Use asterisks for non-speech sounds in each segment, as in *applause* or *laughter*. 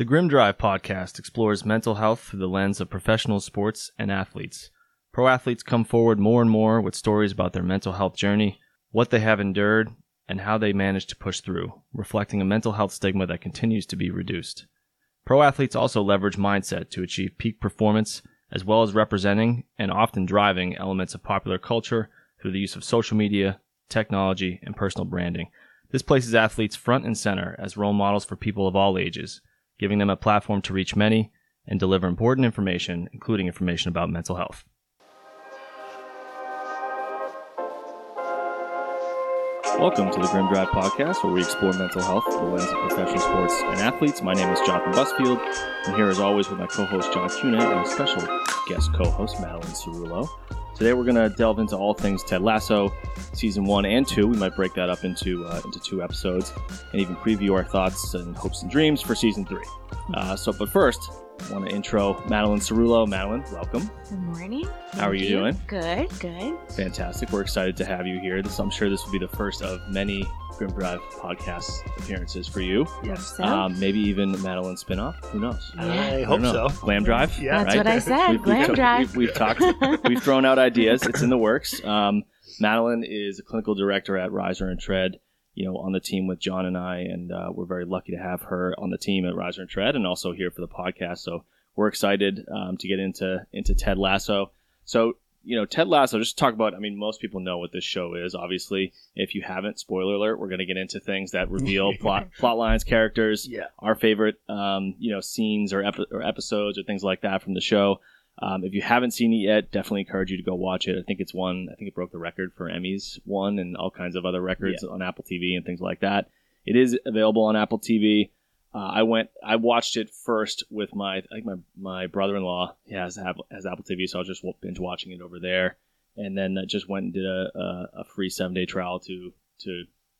The Grim Drive podcast explores mental health through the lens of professional sports and athletes. Pro athletes come forward more and more with stories about their mental health journey, what they have endured, and how they managed to push through, reflecting a mental health stigma that continues to be reduced. Pro athletes also leverage mindset to achieve peak performance, as well as representing and often driving elements of popular culture through the use of social media, technology, and personal branding. This places athletes front and center as role models for people of all ages, giving them a platform to reach many and deliver important information, including information about mental health. Welcome to the Grim Drive podcast, where we explore mental health through the lens of professional sports and athletes. My name is Jonathan Busfield. I'm here as always with my co-host John Cunett and a special guest co-host Madeline Cerullo. Today we're going to delve into all things Ted Lasso, season one and two. We might break that up into uh, into two episodes, and even preview our thoughts and hopes and dreams for season three. Uh, so, but first, I want to intro Madeline Cerullo. Madeline, welcome. Good morning. How are you doing? Good, good. Fantastic. We're excited to have you here. This, I'm sure this will be the first of many Grim Drive podcast appearances for you. Yes. Um, maybe even Madeline spinoff. Who knows? Yeah. I I hope know. so. Glam Drive. Yeah. That's what I said. We've- we've Glam drive. We've, we've talked. *laughs* we've thrown out ideas. It's in the works. Um, Madeline is a clinical director at Riser and Tread. You know, on the team with John and I, and uh, we're very lucky to have her on the team at Riser and Tread, and also here for the podcast. So we're excited um, to get into into Ted Lasso. So you know, Ted Lasso. Just to talk about. I mean, most people know what this show is. Obviously, if you haven't, spoiler alert. We're going to get into things that reveal *laughs* plot plot lines, characters, Yeah. our favorite um, you know scenes or, epi- or episodes or things like that from the show. Um, if you haven't seen it yet, definitely encourage you to go watch it. I think it's one. I think it broke the record for Emmys one and all kinds of other records on Apple TV and things like that. It is available on Apple TV. Uh, I went. I watched it first with my. I think my my brother in law He has Apple, has Apple TV, so I was just binge watching it over there, and then I just went and did a, a, a free seven day trial to to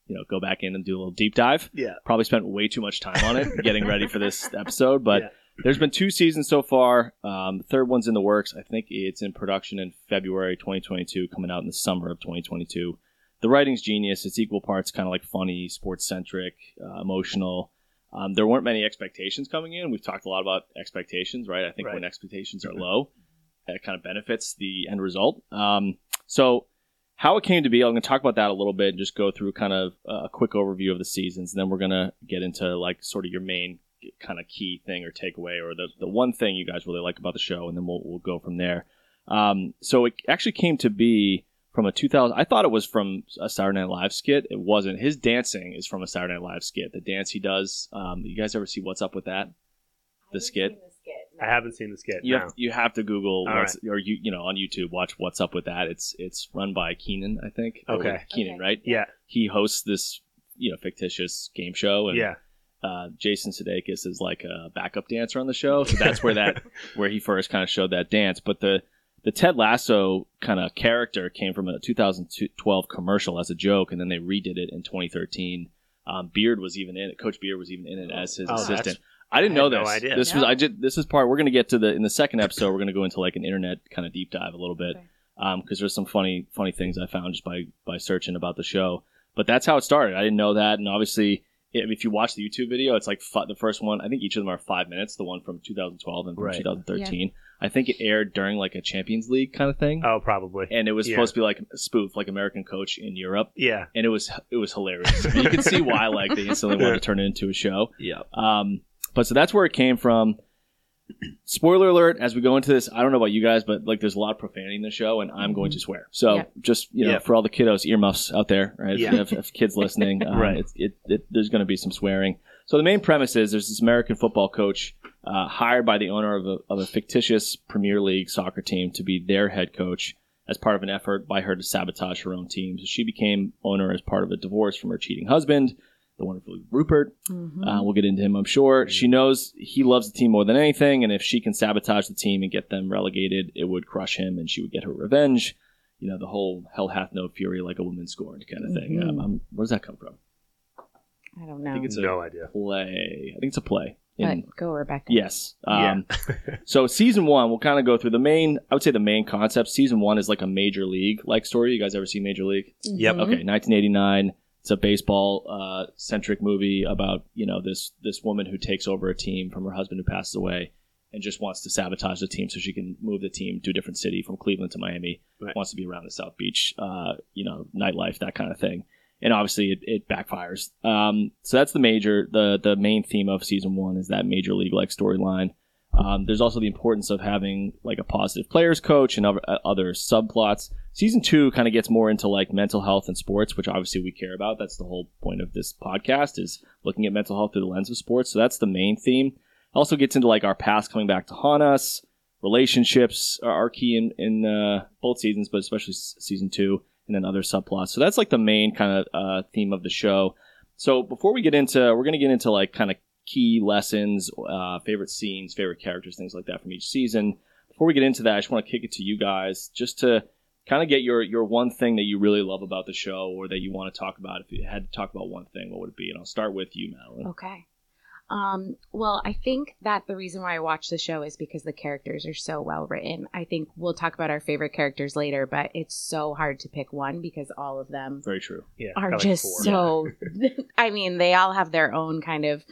you know go back in and do a little deep dive Yeah. probably spent way too much time on it *laughs* getting ready for this episode but Yeah. there's been two seasons so far um, the third one's in the works i think it's in production in february 2022 coming out in the summer of 2022 the writing's genius it's equal parts kind of like funny sports centric uh, emotional um, there weren't many expectations coming in we've talked a lot about expectations right i think Right. when expectations are low that kind of benefits the end result um, so how it came to be. I'm going to talk about that a little bit and just go through kind of a quick overview of the seasons. And then we're going to get into like sort of your main kind of key thing or takeaway or the, the one thing you guys really like about the show. And then we'll, we'll go from there. Um, so it actually came to be from a 2000. I thought it was from a Saturday Night Live skit. It wasn't. His dancing is from a Saturday Night Live skit. The dance he does. Um, you guys ever see What's Up with That? The skit. I haven't seen the skit. You no. have, you have to Google All what's, or you you know on YouTube watch what's up with that. It's it's run by Kenan, I think. Okay. Kenan, Okay. right? Yeah. He hosts this you know fictitious game show, and Yeah. uh, Jason Sudeikis is like a backup dancer on the show. So that's where that *laughs* where he first kind of showed that dance. But the the Ted Lasso kind of character came from a 2012 commercial as a joke, and then they redid it in 2013. Um, Beard was even in it. Coach Beard was even in it as his Oh, assistant. I didn't I know this. no idea. This was I did. This is part we're gonna get to the in the second episode. We're gonna go into like an internet kind of deep dive a little bit Okay. because there's some funny funny things I found just by by searching about the show. But that's how it started. I didn't know that, and obviously, if you watch the YouTube video, it's like fi- the first one. I think each of them are five minutes. The one from 2012 and from Right. 2013. I think it aired during like a Champions League kind of thing, Oh, probably. and it was yeah. supposed to be like a spoof, like American Coach in Europe, Yeah. and it was it was hilarious. I mean, you can see why like they instantly wanted to turn it into a show. Yeah. Um, but so that's where it came from. Spoiler alert: As we go into this, I don't know about you guys, but like there's a lot of profanity in the show, and I'm going to swear. So Yeah. just you know, Yeah. for all the kiddos, earmuffs out there, right? If Yeah. you have, if kids listening, *laughs* um, Right. It's, it, it, there's going to be some swearing. So the main premise is there's this American football coach uh, hired by the owner of a, of a fictitious Premier League soccer team to be their head coach as part of an effort by her to sabotage her own team. So she became owner as part of a divorce from her cheating husband, the wonderful Rupert. Mhm. Uh, we'll get into him, I'm sure. She knows he loves the team more than anything, and if she can sabotage the team and get them relegated, it would crush him, and she would get her revenge. You know, the whole "hell hath no fury like a woman scorned" kind of thing. Mhm. Um, where does that come from? I don't know. I think it's a No idea. play. I think it's a play. But In- go Rebecca. yes. Yeah. Um, *laughs* so season one, we'll kind of go through the main. I would say the main concept. Season one is like a major league like story. You guys ever see Major League? Yep. Mhm. Okay, 1989. It's a baseball uh, centric movie about you know this this woman who takes over a team from her husband who passes away and just wants to sabotage the team so she can move the team to a different city from Cleveland to Miami. Right. Wants to be around the South Beach, uh, you know, nightlife, that kind of thing. And obviously, it, it backfires. Um, so that's the major, the the main theme of season one is that major league like storyline. Um, there's also the importance of having like a positive players coach and other, uh, other subplots. Season two kind of gets more into like mental health and sports, which obviously we care about. That's the whole point of this podcast is looking at mental health through the lens of sports. So that's the main theme. Also gets into like our past coming back to haunt us. Relationships are, key in in uh, both seasons, but especially season two, and then other subplots. So that's like the main kind of uh, theme of the show. So before we get into, we're gonna get into like kind of key lessons, uh, favorite scenes, favorite characters, things like that from each season. Before we get into that, I just want to kick it to you guys just to kind of get your your one thing that you really love about the show or that you want to talk about. If you had to talk about one thing, what would it be? And I'll start with you, Madeline. Okay. Um, well, I think that the reason why I watch the show is because the characters are so well written. I think we'll talk about our favorite characters later, but it's so hard to pick one because all of them Very true. Yeah, are got like just four. so *laughs* *laughs* I mean, they all have their own kind of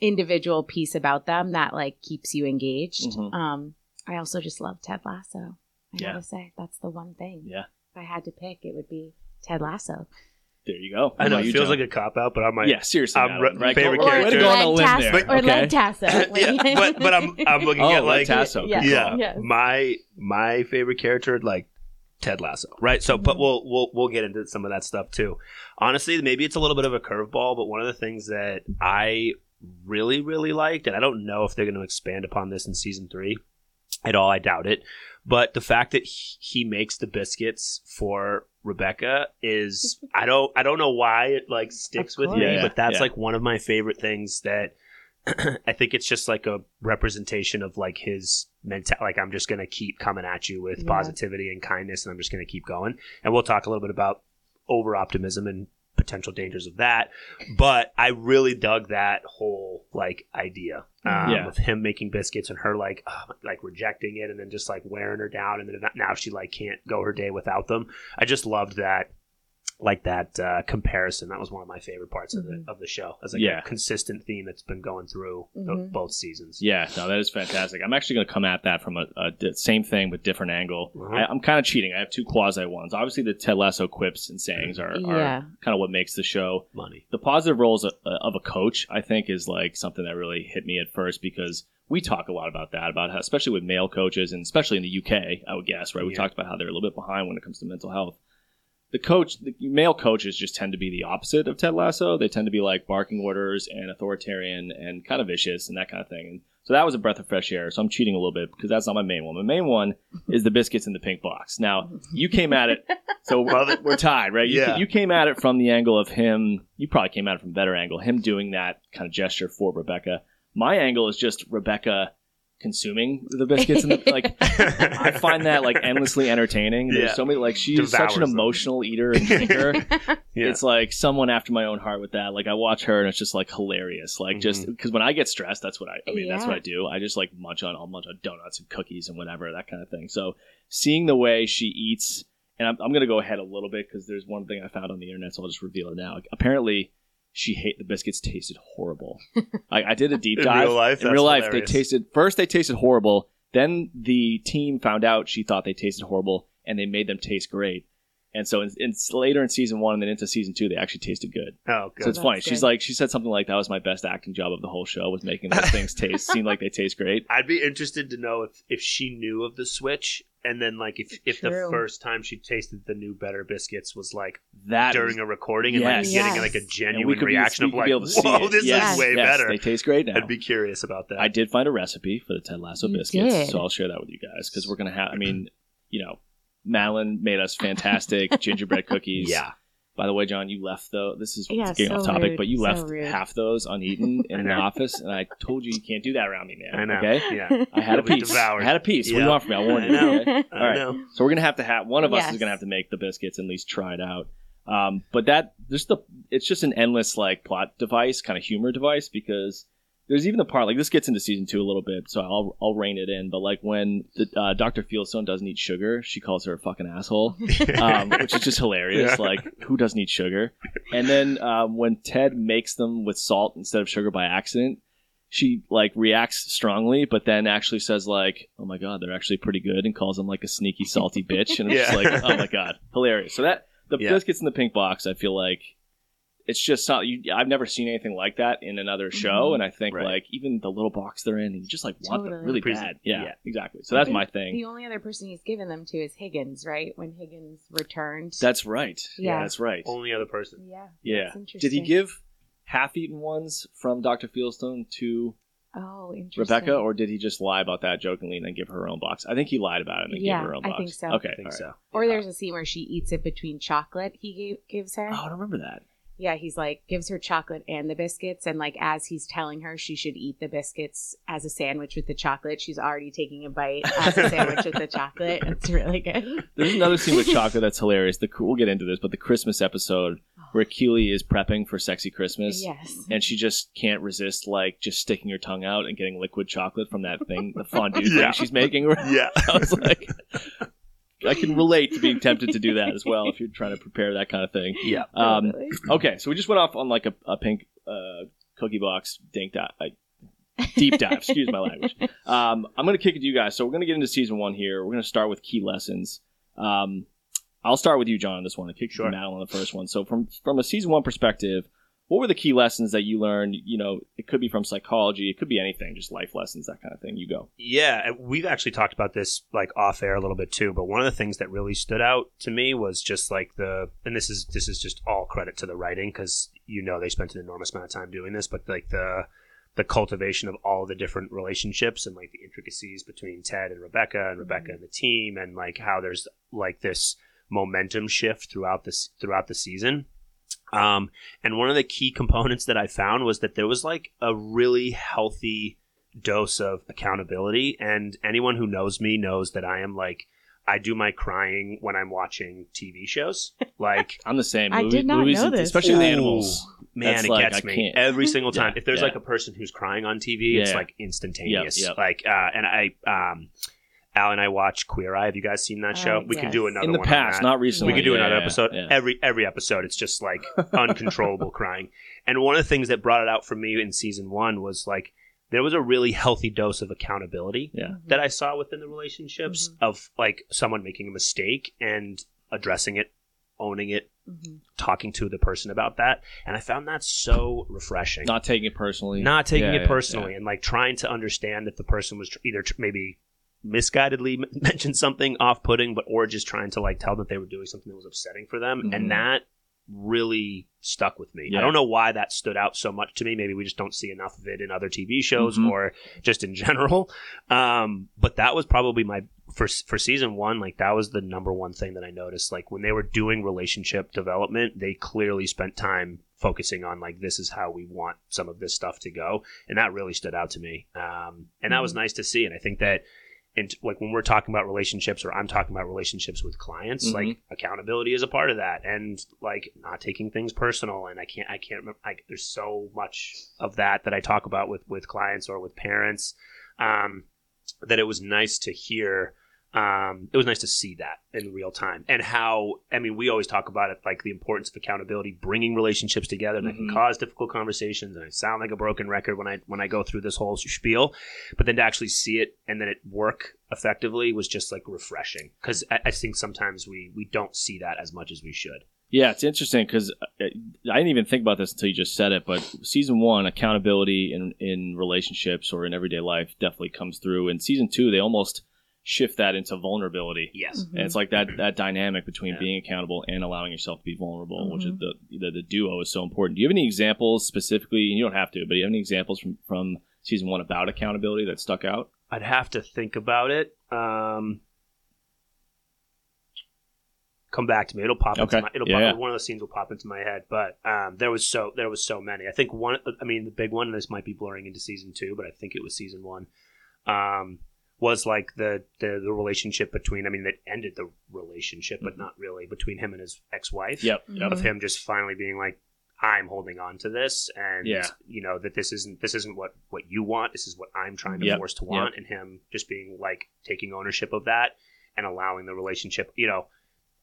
individual piece about them that like keeps you engaged. Mhm. Um, I also just love Ted Lasso. I Yeah. gotta say, that's the one thing. Yeah. If I had to pick, it would be Ted Lasso. There you go. I know you, it feels John? like a cop out, but I'm like, yeah, seriously. I'm Madeline, re- right? favorite Go- character. Way to go on a Len limb there. Or okay. Len Tasso. *laughs* yeah, but but I'm I'm looking Oh, at Len like Tasso. Yeah. Good yeah. Yes. my my favorite character like Ted Lasso, right? So, but Mhm. we'll we'll we'll get into some of that stuff too. Honestly, maybe it's a little bit of a curveball, but one of the things that I really really liked, and I don't know if they're going to expand upon this in season three at all. I doubt it. But the fact that he he makes the biscuits for Rebecca is I don't I don't know why it like sticks with me, Yeah, yeah, but that's yeah. like one of my favorite things that *clears throat* I think it's just like a representation of like his mental. Like I'm just gonna keep coming at you with Yeah. positivity and kindness, and I'm just gonna keep going. And we'll talk a little bit about over optimism and potential dangers of that. But I really dug that whole like idea um, Yeah. of him making biscuits and her like uh, like rejecting it and then just like wearing her down and then now she like can't go her day without them. I just loved that like that uh, comparison. That was one of my favorite parts of the of the show. As like Yeah. a consistent theme that's been going through the- Mhm. both seasons. Yeah, no, that is fantastic. I'm actually going to come at that from a, a di- same thing but different angle. Uh-huh. I, I'm kind of cheating. I have two quasi ones. Obviously, the Ted Lasso quips and sayings are, are Yeah. kind of what makes the show. Money. The positive roles of, of a coach, I think, is like something that really hit me at first because we talk a lot about that, about how, especially with male coaches and especially in the UK, I would guess, right? We Yeah. talked about how they're a little bit behind when it comes to mental health. The coach, the male coaches just tend to be the opposite of Ted Lasso. They tend to be like barking orders and authoritarian and kind of vicious and that kind of thing. And so that was a breath of fresh air. So I'm cheating a little bit because that's not my main one. My main one is the biscuits in the pink box. Now you came at it, so *laughs* the- we're tied, right? You, Yeah. you came at it from the angle of him. You probably came at it from a better angle. Him doing that kind of gesture for Rebecca. My angle is just Rebecca consuming the biscuits and the, like. I *laughs* find that like endlessly entertaining. There's Yeah. so many like she's such Devours an them. emotional eater and drinker. *laughs* Yeah. It's like someone after my own heart with that. Like I watch her and it's just like hilarious. Like just Mm-hmm. because when I get stressed, that's what I. I mean, that's what I do. I just like munch on, I'll munch on donuts and cookies and whatever that kind of thing. So seeing the way she eats, and I'm, I'm gonna go ahead a little bit because there's one thing I found on the internet, so I'll just reveal it now. Apparently. She hate the biscuits tasted horrible. *laughs* I, I did a deep In dive. real life? in real life, hilarious. they tasted first. They tasted horrible. Then the team found out she thought they tasted horrible, and they made them taste great. And so, in, in, later in season one and then into season two, they actually tasted good. oh, good. So good. it's funny. That's She's like, she said something like, "That was my best acting job of the whole show was making those things *laughs* taste seem like they taste great." I'd be interested to know if, if she knew of the switch, and then like if, if the first time she tasted the new better biscuits was like That during is- a recording and like Yes. getting like a genuine could be- reaction we of like, be able to whoa, it. this Yes, is way yes, better. They taste great now. I'd be curious about that. I did find a recipe for the Ted Lasso You biscuits, did. so I'll share that with you guys because we're gonna have. I mean, you know, Madeline made us fantastic *laughs* gingerbread cookies. yeah. By the way, John, you left though. This is Yeah, getting so off topic, rude, but you so left rude. half those uneaten *laughs* in the office, and I told you you can't do that around me, man. I know. Okay, Yeah. I had a You'll be piece. devoured. I had a piece. What do you want from me? I warned I you. okay? I All right. know. So we're gonna have to have one of us is gonna have to make the biscuits and at least try it out. Um, but that there's the it's just an endless like plot device, kind of humor device because there's even the part like this gets into season two a little bit, so I'll I'll rein it in. But like when the, uh, Dr. Fieldstone doesn't eat sugar, she calls her a fucking asshole, *laughs* um, which is just hilarious. Yeah. Like who doesn't eat sugar? And then um, when Ted makes them with salt instead of sugar by accident, she like reacts strongly, but then actually says like, "Oh my god, they're actually pretty good," and calls him like a sneaky salty bitch, and it's Yeah. just like, "Oh my god, hilarious." So that the Yeah. this gets in the pink box. I feel like it's just not. You, I've never seen anything like that in another show, Mhm. and I think Right. like even the little box they're in, you just like want them really Present- bad. Yeah, yeah. exactly. So that's my thing. The only other person he's given them to is Higgins, right? When Higgins returned. That's right. Yeah. that's right. Only other person. yeah. Yeah. that's Did he give half-eaten ones from Dr. Fieldstone to Oh, interesting. Rebecca, or did he just lie about that jokingly and then give her her own box? I think he lied about it and then Yeah, gave her her own I box. think so. Okay, I think all right. so. Or there's a scene where she eats it between chocolate he gave, gives her. Oh, I don't remember that. Yeah, he's like gives her chocolate and the biscuits, and like as he's telling her she should eat the biscuits as a sandwich with the chocolate, she's already taking a bite as a sandwich with the *laughs* chocolate. It's really good. There's another scene with *laughs* chocolate that's hilarious. The we'll get into this, but the Christmas episode where oh. Keeley is prepping for sexy Christmas. Yes. And she just can't resist, like, just sticking her tongue out and getting liquid chocolate from that thing, the fondue *laughs* Yeah. thing she's making. Yeah. I was like, I can *laughs* relate to being tempted to do that as well if you're trying to prepare that kind of thing. Yeah. Um, okay, so we just went off on like a, a pink uh, cookie box dink dive, I, deep dive. excuse my language. Um, I'm going to kick it to you guys. So we're going to get into season one here. We're going to start with key lessons. Um, I'll start with you, John, on this one. I kick Sure. you Madeline on the first one. So from from a season one perspective, what were the key lessons that you learned? You know, it could be from psychology, it could be anything, just life lessons, that kind of thing. You go. Yeah, we've actually talked about this like off air a little bit too. But one of the things that really stood out to me was just like the, and this is this is just all credit to the writing because you know they spent an enormous amount of time doing this, but like the the cultivation of all the different relationships and like the intricacies between Ted and Rebecca and Rebecca mm-hmm. and the team and like how there's like this momentum shift throughout this throughout the season. Um, and one of the key components that I found was that there was like a really healthy dose of accountability. And anyone who knows me knows that I am like, I do my crying when I'm watching TV shows. *laughs* Like, I'm the same. I Movie- did not movies, know this. especially the animals. man, That's it like, gets I me can't. every single time. Yeah, if there's yeah. like a person who's crying on TV, it's Yeah. like instantaneous. Yep, yep. Like, uh, and I, um, Al and I watch Queer Eye. Have you guys seen that show? Uh, we can do another In the one past, not recently. We could do Yeah, another yeah, episode. yeah. Every every episode, it's just like *laughs* uncontrollable crying. And one of the things that brought it out for me in season one was like there was a really healthy dose of accountability Yeah. that I saw within the relationships Mhm. of like someone making a mistake and addressing it, owning it, Mhm. talking to the person about that. And I found that so refreshing. Not taking it personally. Not taking Yeah, it yeah, personally and like trying to understand that the person was tr- either tr- maybe misguidedly *laughs* mentioned something off-putting but or just trying to like tell them that they were doing something that was upsetting for them Mhm. and that really stuck with me. Yeah. I don't know why that stood out so much to me. Maybe we just don't see enough of it in other TV shows Mhm. or just in *laughs* general. Um, but that was probably my for for season one. Like that was the number one thing that I noticed. Like when they were doing relationship development, they clearly spent time focusing on like this is how we want some of this stuff to go, and that really stood out to me. Um, and that was nice to see. And I think that. And like when we're talking about relationships, or I'm talking about relationships with clients, Mhm. like accountability is a part of that, and like not taking things personal. And I can't, I can't remember. Like, there's so much of that that I talk about with with clients or with parents. Um, that it was nice to hear. Um, it was nice to see that in real time, and how I mean, we always talk about it like the importance of accountability, bringing relationships together, and that can Mhm. cause difficult conversations. And I sound like a broken record when I when I go through this whole spiel, but then to actually see it and then it work effectively was just like refreshing because I, I think sometimes we we don't see that as much as we should. Yeah, it's interesting because I didn't even think about this until you just said it. But season one, accountability in in relationships or in everyday life definitely comes through. In season two, they almost shift that into vulnerability. Yes. And it's like that *clears throat* that dynamic between Yeah. being accountable and allowing yourself to be vulnerable, which is Mhm. the, the the duo is so important. Do you have any examples specifically? And you don't have to, but do you have any examples from from season one about accountability that stuck out? I'd have to think about it. Um, come back to me. It'll pop Okay. into my. It'll Yeah, pop, yeah. one of those scenes will pop into my head. But um, there was so there was so many. I think one. I mean, the big one. and This might be blurring into season two, but I think it was season one. Um, was like the, the the relationship between. I mean, that ended the relationship, but mm-hmm. not really between him and his ex wife. Yep. Mm-hmm. Yep. Of him just finally being like, I'm holding on to this, and Yeah. you know that this isn't this isn't what what you want. This is what I'm trying to Yep. force to want, and him just being like taking ownership of that and allowing the relationship. You know,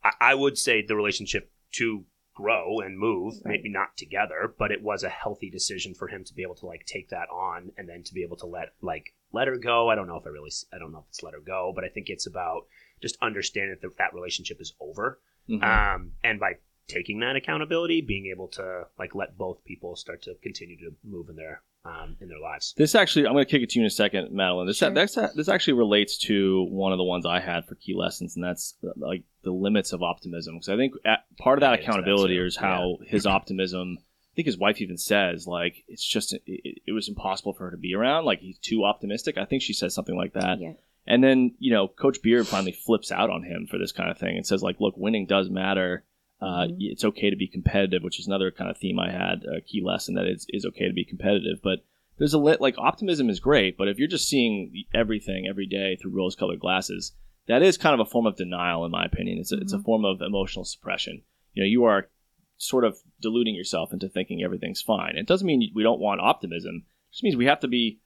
I, I would say the relationship to grow and move, Right. maybe not together, but it was a healthy decision for him to be able to like take that on and then to be able to let like let her go. I don't know if I really I don't know if it's let her go, but I think it's about just understanding that that relationship is over Mhm. um, and by taking that accountability being able to like let both people start to continue to move in their um, in their lives This actually, I'm going to kick it to you in a second, Madeline. This Sure. that's, this actually relates to one of the ones I had for key lessons, and that's uh, like the limits of optimism. Because I think at, part of that I'll get into that accountability too. is how his optimism. I think his wife even says like it's just it, it was impossible for her to be around. Like he's too optimistic. I think she says something like that. Yeah. And then you know, Coach Beard finally flips out on him for this kind of thing and says like, look, winning does matter. Uh, Mhm. It's okay to be competitive, which is another kind of theme I had. A key lesson that it's is okay to be competitive, but there's a lit like optimism is great, but if you're just seeing everything every day through rose-colored glasses, that is kind of a form of denial, in my opinion. It's a, it's a Mhm. form of emotional suppression. You know, you are sort of deluding yourself into thinking everything's fine. It doesn't mean we don't want optimism. It just means we have to be.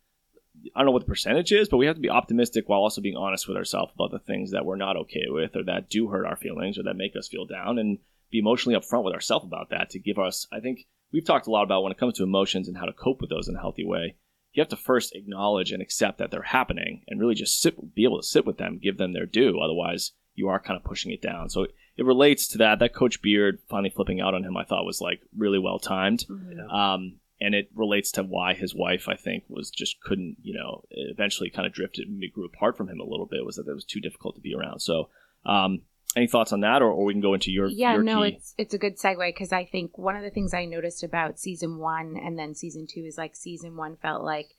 I don't know what the percentage is, but we have to be optimistic while also being honest with ourselves about the things that we're not okay with, or that do hurt our feelings, or that make us feel down, and be emotionally upfront with ourselves about that to give us. I think we've talked a lot about when it comes to emotions and how to cope with those in a healthy way. You have to first acknowledge and accept that they're happening, and really just sit, be able to sit with them, give them their due. Otherwise, you are kind of pushing it down. So it relates to that. That Coach Beard finally flipping out on him, I thought was like really well timed. Mhm. Yeah. Um, and it relates to why his wife, I think, was just couldn't, you know, eventually kind of drifted and grew apart from him a little bit. Was that it was too difficult to be around. So, um, any thoughts on that, or, or we can go into your yeah your no key? it's it's a good segue because i think one of the things i noticed about season one and then season two is like season one felt like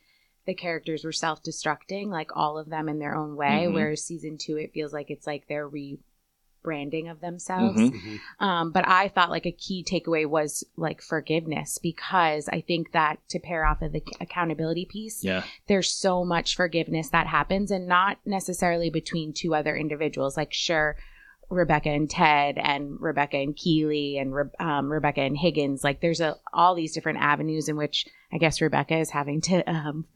the characters were self-destructing like all of them in their own way Mhm. whereas season two it feels like it's like they're rebranding of themselves Mhm. Mm-hmm. um, but I thought like a key takeaway was like forgiveness because I think that to pair off of the accountability piece, Yeah, there's so much forgiveness that happens and not necessarily between two other individuals. Like, sure, Rebecca and Ted and Rebecca and Keeley and Re- um, Rebecca and Higgins. Like, there's a, all these different avenues in which I guess Rebecca is having to um,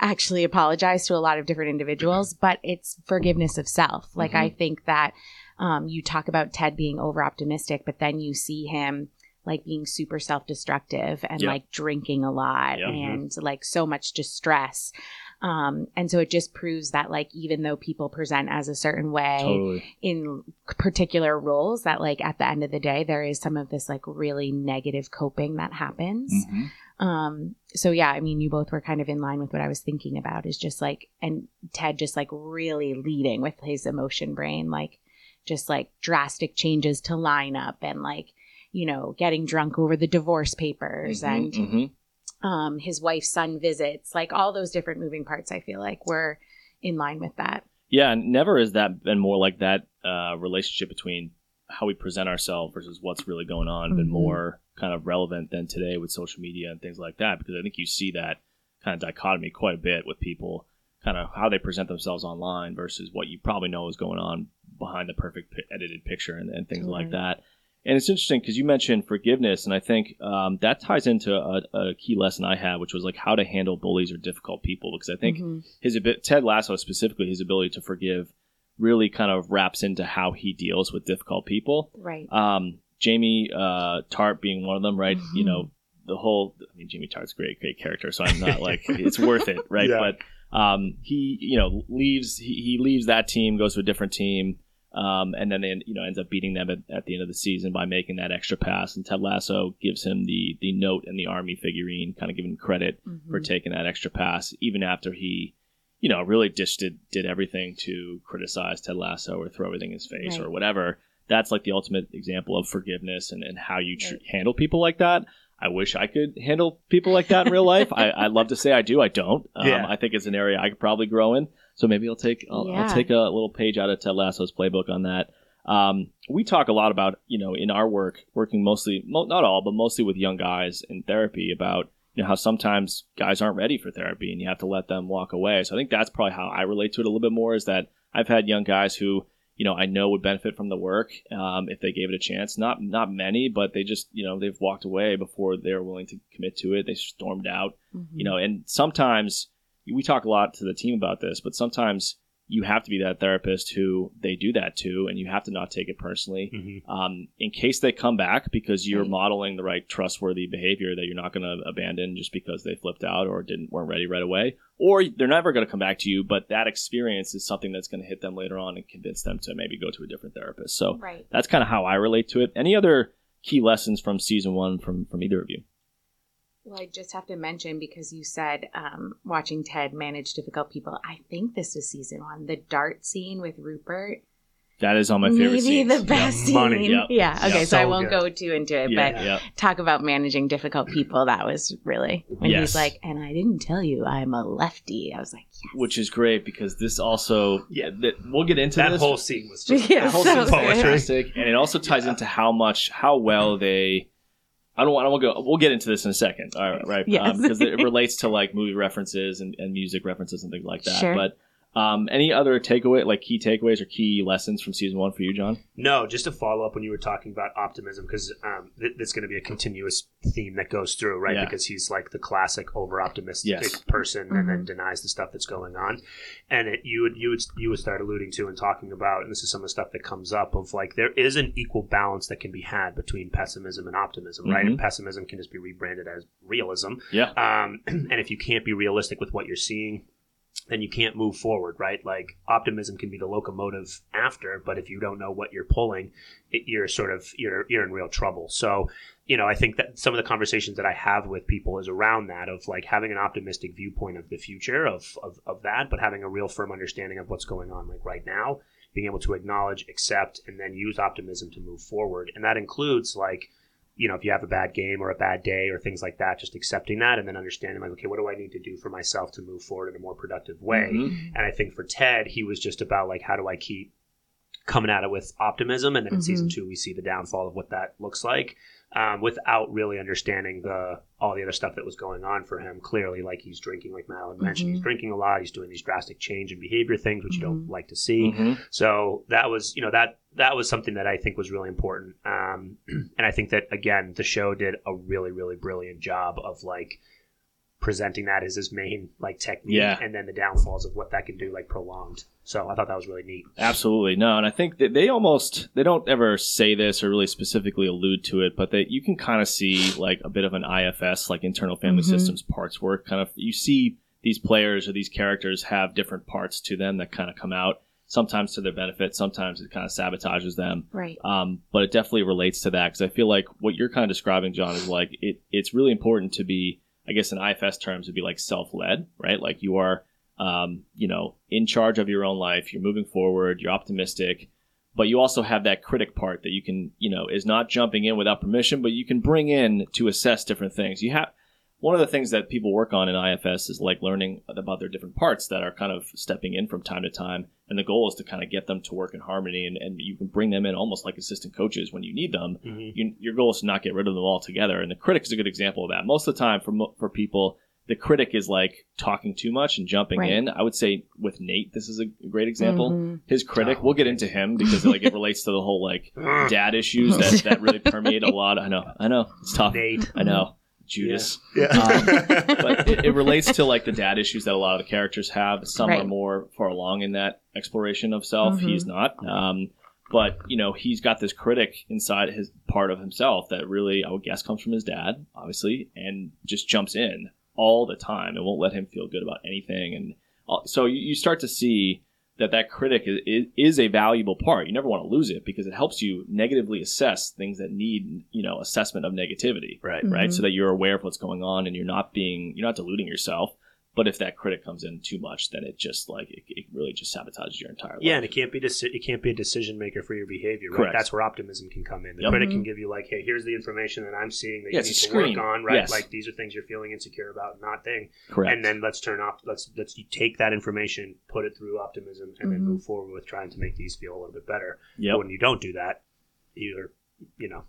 actually apologize to a lot of different individuals, but it's forgiveness of self. Like, I think that um, you talk about Ted being over optimistic, but then you see him like being super self destructive and like drinking a lot Yeah. and like so much distress. Um, and so it just proves that like even though people present as a certain way totally. in particular roles, that like at the end of the day there is some of this like really negative coping that happens. Mhm. Um, so yeah, I mean, you both were kind of in line with what I was thinking about is just like, and Ted just like really leading with his emotion brain, like just like drastic changes to lineup and like, you know, getting drunk over the divorce papers Mhm, and, mhm. um, his wife's son visits, like all those different moving parts. I feel like were in line with that. Yeah, and never has that been more like that uh, relationship between how we present ourselves versus what's really going on been Mhm. more kind of relevant than today with social media and things like that. Because I think you see that kind of dichotomy quite a bit with people, kind of how they present themselves online versus what you probably know is going on behind the perfect pi- edited picture and, and things like that. And it's interesting because you mentioned forgiveness, and I think um, that ties into a, a key lesson I had, which was like how to handle bullies or difficult people. Because I think Mhm. his abi- Ted Lasso specifically, his ability to forgive really kind of wraps into how he deals with difficult people. right. Um, Jamie uh, Tartt being one of them, right? You Mhm. know, the whole. I mean, Jamie Tartt's a great, great character, so I'm not like *laughs* it's worth it, right? Yeah. But um, he, you know, leaves. He, he leaves that team, goes to a different team. Um, and then they, you know ends up beating them at, at the end of the season by making that extra pass. And Ted Lasso gives him the the note and the army figurine, kind of giving him credit for Mhm. taking that extra pass, even after he, you know, really just did, did everything to criticize Ted Lasso or throw everything in his face Right. or whatever. That's like the ultimate example of forgiveness and, and how you tr- Right. handle people like that. I wish I could handle people like that in real life. I, I'd love to say I do. I don't. *laughs* Um, Yeah. I think it's an area I could probably grow in. So maybe I'll take I'll, Yeah. I'll take a little page out of Ted Lasso's playbook on that. Um, we talk a lot about you know in our work, working mostly mo- not all, but mostly with young guys in therapy about you know how sometimes guys aren't ready for therapy and you have to let them walk away. So I think that's probably how I relate to it a little bit more. Is that I've had young guys who you know, I know would benefit from the work um, if they gave it a chance. Not not many, but they just you know they've walked away before they're willing to commit to it. They stormed out, Mm-hmm. you know, and sometimes we talk a lot to the team about this, but sometimes you have to be that therapist who they do that to, and you have to not take it personally. Mhm. Um, in case they come back because you're Right. modeling the right trustworthy behavior that you're not going to abandon just because they flipped out or didn't weren't ready right away, or they're never going to come back to you. But that experience is something that's going to hit them later on and convince them to maybe go to a different therapist. So Right. that's kind of how I relate to it. Any other key lessons from season one from from either of you? Well, I just have to mention because you said um, watching Ted manage difficult people. I think this was season one. The dart scene with Rupert. That is on my favorite Maybe scenes. the best Yeah, money, scene. yeah. Yeah. Okay. Yeah, so, I won't good. go too into it, Yeah, but yeah. talk about managing difficult people. That was really when Yes. he's like, and I didn't tell you I'm a lefty. I was like, yes. Which is great because this also Yeah. that we'll get into that this. whole scene was just *laughs* Yeah, the whole so scene's good. fantastic, and it also ties Yeah. into how much how well they. I don't want. I won't go. We'll get into this in a second. All right, right? Yes. Um, because it *laughs* relates to like movie references and, and music references and things like that. Sure. But um, any other takeaway, like key takeaways or key lessons from season one for you, John? No, just to follow up when you were talking about optimism, because um, th- it's going to be a continuous theme that goes through, right? Yeah. Because he's like the classic over optimistic Yes. person, and then Mhm. denies the stuff that's going on. And it, you would you would you would start alluding to and talking about, and this is some of the stuff that comes up of like there is an equal balance that can be had between pessimism and optimism, right? Mhm. And pessimism can just be rebranded as realism, Yeah. um, *clears throat* and if you can't be realistic with what you're seeing, then you can't move forward, right? Like optimism can be the locomotive after, but if you don't know what you're pulling, it, you're sort of you're you're in real trouble. So, you know, I think that some of the conversations that I have with people is around that of like having an optimistic viewpoint of the future of of, of that, but having a real firm understanding of what's going on like right now, being able to acknowledge, accept, and then use optimism to move forward, and that includes like you know, if you have a bad game or a bad day or things like that, just accepting that and then understanding, like, okay, what do I need to do for myself to move forward in a more productive way? Mhm. And I think for Ted, he was just about, like, how do I keep coming at it with optimism? And then in season two, we see the downfall of what that looks like um, without really understanding the all the other stuff that was going on for him. Clearly, like, he's drinking, like Madeline mentioned, he's Mhm. drinking a lot. He's doing these drastic change in behavior things, which you don't Mhm. like to see. Mhm. So that was, you know, that that was something that I think was really important. Um, *clears throat* and I think that again, the show did a really, really brilliant job of like presenting that as his main like technique, Yeah. and then the downfalls of what that can do, like prolonged. So I thought that was really neat. Absolutely no, and I think that they almost they don't ever say this or really specifically allude to it, but that you can kind of see like a bit of an IFS, like internal family Mhm. systems parts work. Kind of you see these players or these characters have different parts to them that kind of come out. Sometimes to their benefit, sometimes it kind of sabotages them. Right. Um, but it definitely relates to that because I feel like what you're kind of describing, John, is like it. It's really important to be, I guess, in IFS terms, would be like self-led, right? Like you are, um, you know, in charge of your own life. You're moving forward. You're optimistic, but you also have that critic part that you can, you know, is not jumping in without permission, but you can bring in to assess different things. You have one of the things that people work on in IFS is like learning about their different parts that are kind of stepping in from time to time. And the goal is to kind of get them to work in harmony and, and you can bring them in almost like assistant coaches when you need them. You, your goal is to not get rid of them altogether. And the critic is a good example of that. Most of the time for, for people, the critic is like talking too much and jumping Right. in. I would say with Nate, this is a great example. Mhm. His critic, Oh, we'll get into him because like it *laughs* relates to the whole like dad issues that, that really permeate a lot. I know, I know, it's tough. Nate. I know, Judas. Yeah. *laughs* But it, it relates to like the dad issues that a lot of the characters have. Some are more far along in that exploration of self. Mhm. He's not. Um, but you know, he's got this critic inside his part of himself that really, I would guess, comes from his dad, obviously, and just jumps in all the time and won't let him feel good about anything. And uh, so you, you start to see that that critic is, is, is a valuable part. You never want to lose it because it helps you negatively assess things that need, you know, assessment of negativity right. right? Mhm. So that you're aware of what's going on and you're not being you're not deluding yourself. But if that critic comes in too much, then it just like it, it really just sabotages your entire life. Yeah, and it can't be deci- it can't be a decision maker for your behavior. Right? Correct. That's where optimism can come in. The Yep. critic can give you like, hey, here's the information that I'm seeing that Yeah, you it's need a to work on. Right? Yes. Like these are things you're feeling insecure about, not thing. correct. And then let's turn off. Let's let's you take that information, put it through optimism, and then Mhm. move forward with trying to make these feel a little bit better. Yeah. When you don't do that, you're you know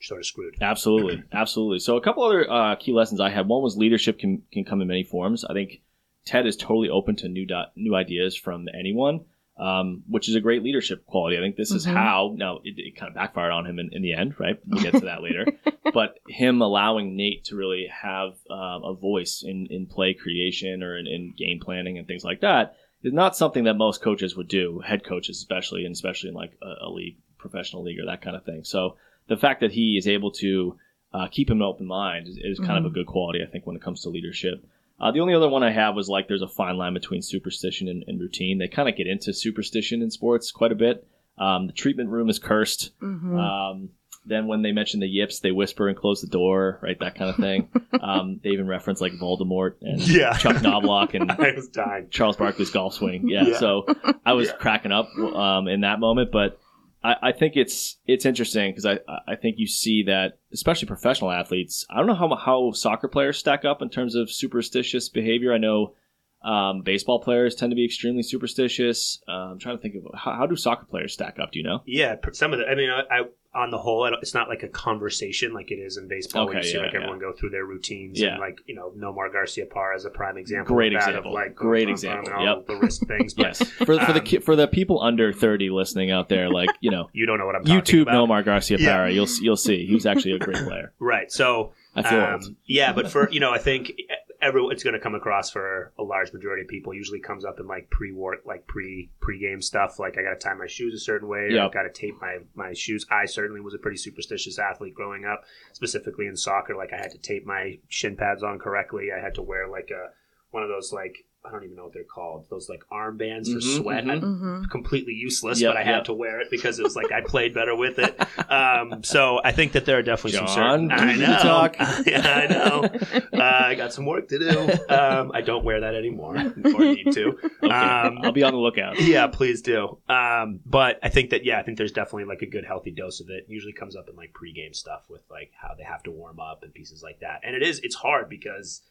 sort of screwed. Absolutely, *clears throat* absolutely. So a couple other uh, key lessons I had. One was leadership can can come in many forms. I think Ted is totally open to new di- new ideas from anyone. um, which is a great leadership quality. I think this is Mhm. how. Now it, it kind of backfired on him in, in the end, right? We'll get to that later. *laughs* But him allowing Nate to really have um, a voice in in play creation or in, in game planning and things like that is not something that most coaches would do, head coaches especially, and especially in like a, a league, professional league or that kind of thing. So the fact that he is able to uh, keep an open mind is, is kind of a good quality, I think, when it comes to leadership. Uh, the only other one I have was like there's a fine line between superstition and, and routine. They kind of get into superstition in sports quite a bit. Um, the treatment room is cursed. Mhm. Um, then when they mention the yips, they whisper and close the door, right? That kind of thing. *laughs* um, they even reference like Voldemort and Yeah. Chuck Knobloch and *laughs* I was dying. Charles Barkley's golf swing. Yeah. Yeah. So I was *laughs* Yeah. cracking up um, in that moment, but I, I think it's it's interesting because I I think you see that especially professional athletes. I don't know how how soccer players stack up in terms of superstitious behavior. I know. Um, baseball players tend to be extremely superstitious. Uh, I'm trying to think of how, how do soccer players stack up? Do you know? Yeah, some of the. I mean, I, I on the whole, I don't- it's not like a conversation like it is in baseball. where Okay, you see like yeah. everyone go through their routines Yeah. and like you know, Nomar Garciaparra is a prime example. Great of example. Of, like Great bum, example. all Yep. the wrist things. But *laughs* Yes. For, for the Um, ki- for the people under 30 listening out there, like you know, *laughs* you don't know what I'm talking YouTube about. Nomar Garcia Yeah. Parra, you'll you'll see he was actually a great *laughs* player. Right. So I feel Um, old. yeah, but for you know, I think every it's going to come across for a large majority of people. Usually comes up in like pre war, like pre pre-game stuff. Like I got to tie my shoes a certain way. Or I Yep. got to tape my my shoes. I certainly was a pretty superstitious athlete growing up, specifically in soccer. Like I had to tape my shin pads on correctly. I had to wear like a one of those like I don't even know what they're called. Those like armbands for Mhm, sweat. mhm. I- Mhm. completely useless, Yep, but I had to wear it because it was like I played better with it. *laughs* Um, so I think that there are definitely some certain. I know. talk? *laughs* I know. Uh, I got some work to do. Um, I don't wear that anymore, or need to. Okay. Um, I'll be on the lookout. Yeah, please do. Um, but I think that yeah, I think there's definitely like a good healthy dose of it. Usually comes up in like pregame stuff with like how they have to warm up and pieces like that. And it is it's hard because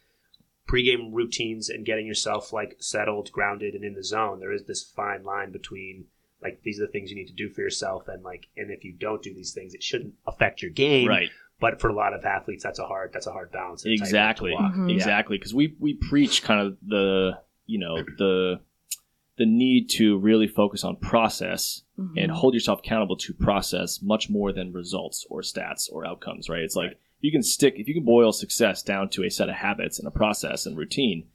pregame routines and getting yourself like settled, grounded, and in the zone. There is this fine line between like these are the things you need to do for yourself and like and if you don't do these things, it shouldn't affect your game. Right. But for a lot of athletes, that's a hard that's a hard balance. and a tightrope to Exactly. walk. Mhm. Yeah. Exactly. Because we we preach kind of the you know the the need to really focus on process Mhm. and hold yourself accountable to process much more than results or stats or outcomes. Right. It's like you can stick if you can boil success down to a set of habits and a process and routine.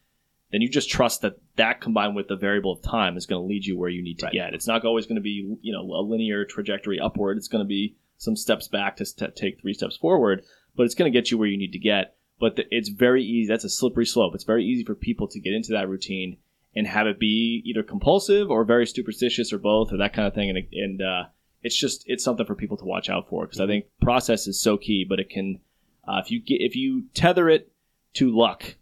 Then you just trust that that combined with the variable of time is going to lead you where you need to Right. get. It's not always going to be you know a linear trajectory upward. It's going to be some steps back to st- take three steps forward, but it's going to get you where you need to get. But the, it's very easy. That's a slippery slope. It's very easy for people to get into that routine and have it be either compulsive or very superstitious or both or that kind of thing. And, and uh, it's just it's something for people to watch out for because I think process is so key. But it can uh, if you get if you tether it to luck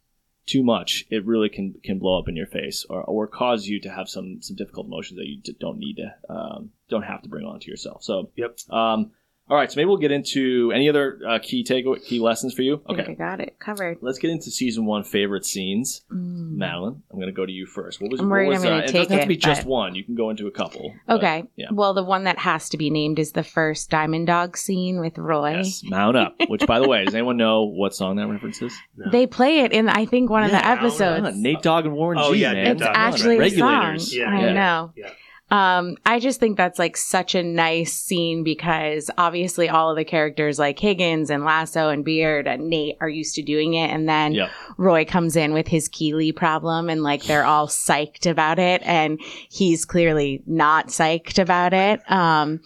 too much, it really can can blow up in your face or, or cause you to have some some difficult emotions that you don't need to um, don't have to bring on to yourself. So Yep. Um, all right, so maybe we'll get into any other uh, key takeaway key lessons for you. I think I Okay, got it covered. let's get into season one favorite scenes. Mm. Madeline, I'm going to go to you first. What was? I'm what worried was, I'm gonna uh, It take doesn't have to it, be just one. You can go into a couple. but- Okay. yeah. Well, the one that has to be named is the first Diamond Dog scene with Roy. Yes, Mount Up. Which, by the way, does anyone know what song that references? No. They play it in I think one of the Yeah, I don't know. episodes. Nate Dogg and Warren Oh, G. yeah, man. Nate it's Dogg, actually right. a song. Yeah, I yeah, know. yeah. Um, I just think that's like such a nice scene because obviously all of the characters like Higgins and Lasso and Beard and Nate are used to doing it, and then Yep. Roy comes in with his Keeley problem, and like they're all psyched about it, and he's clearly not psyched about it. Um,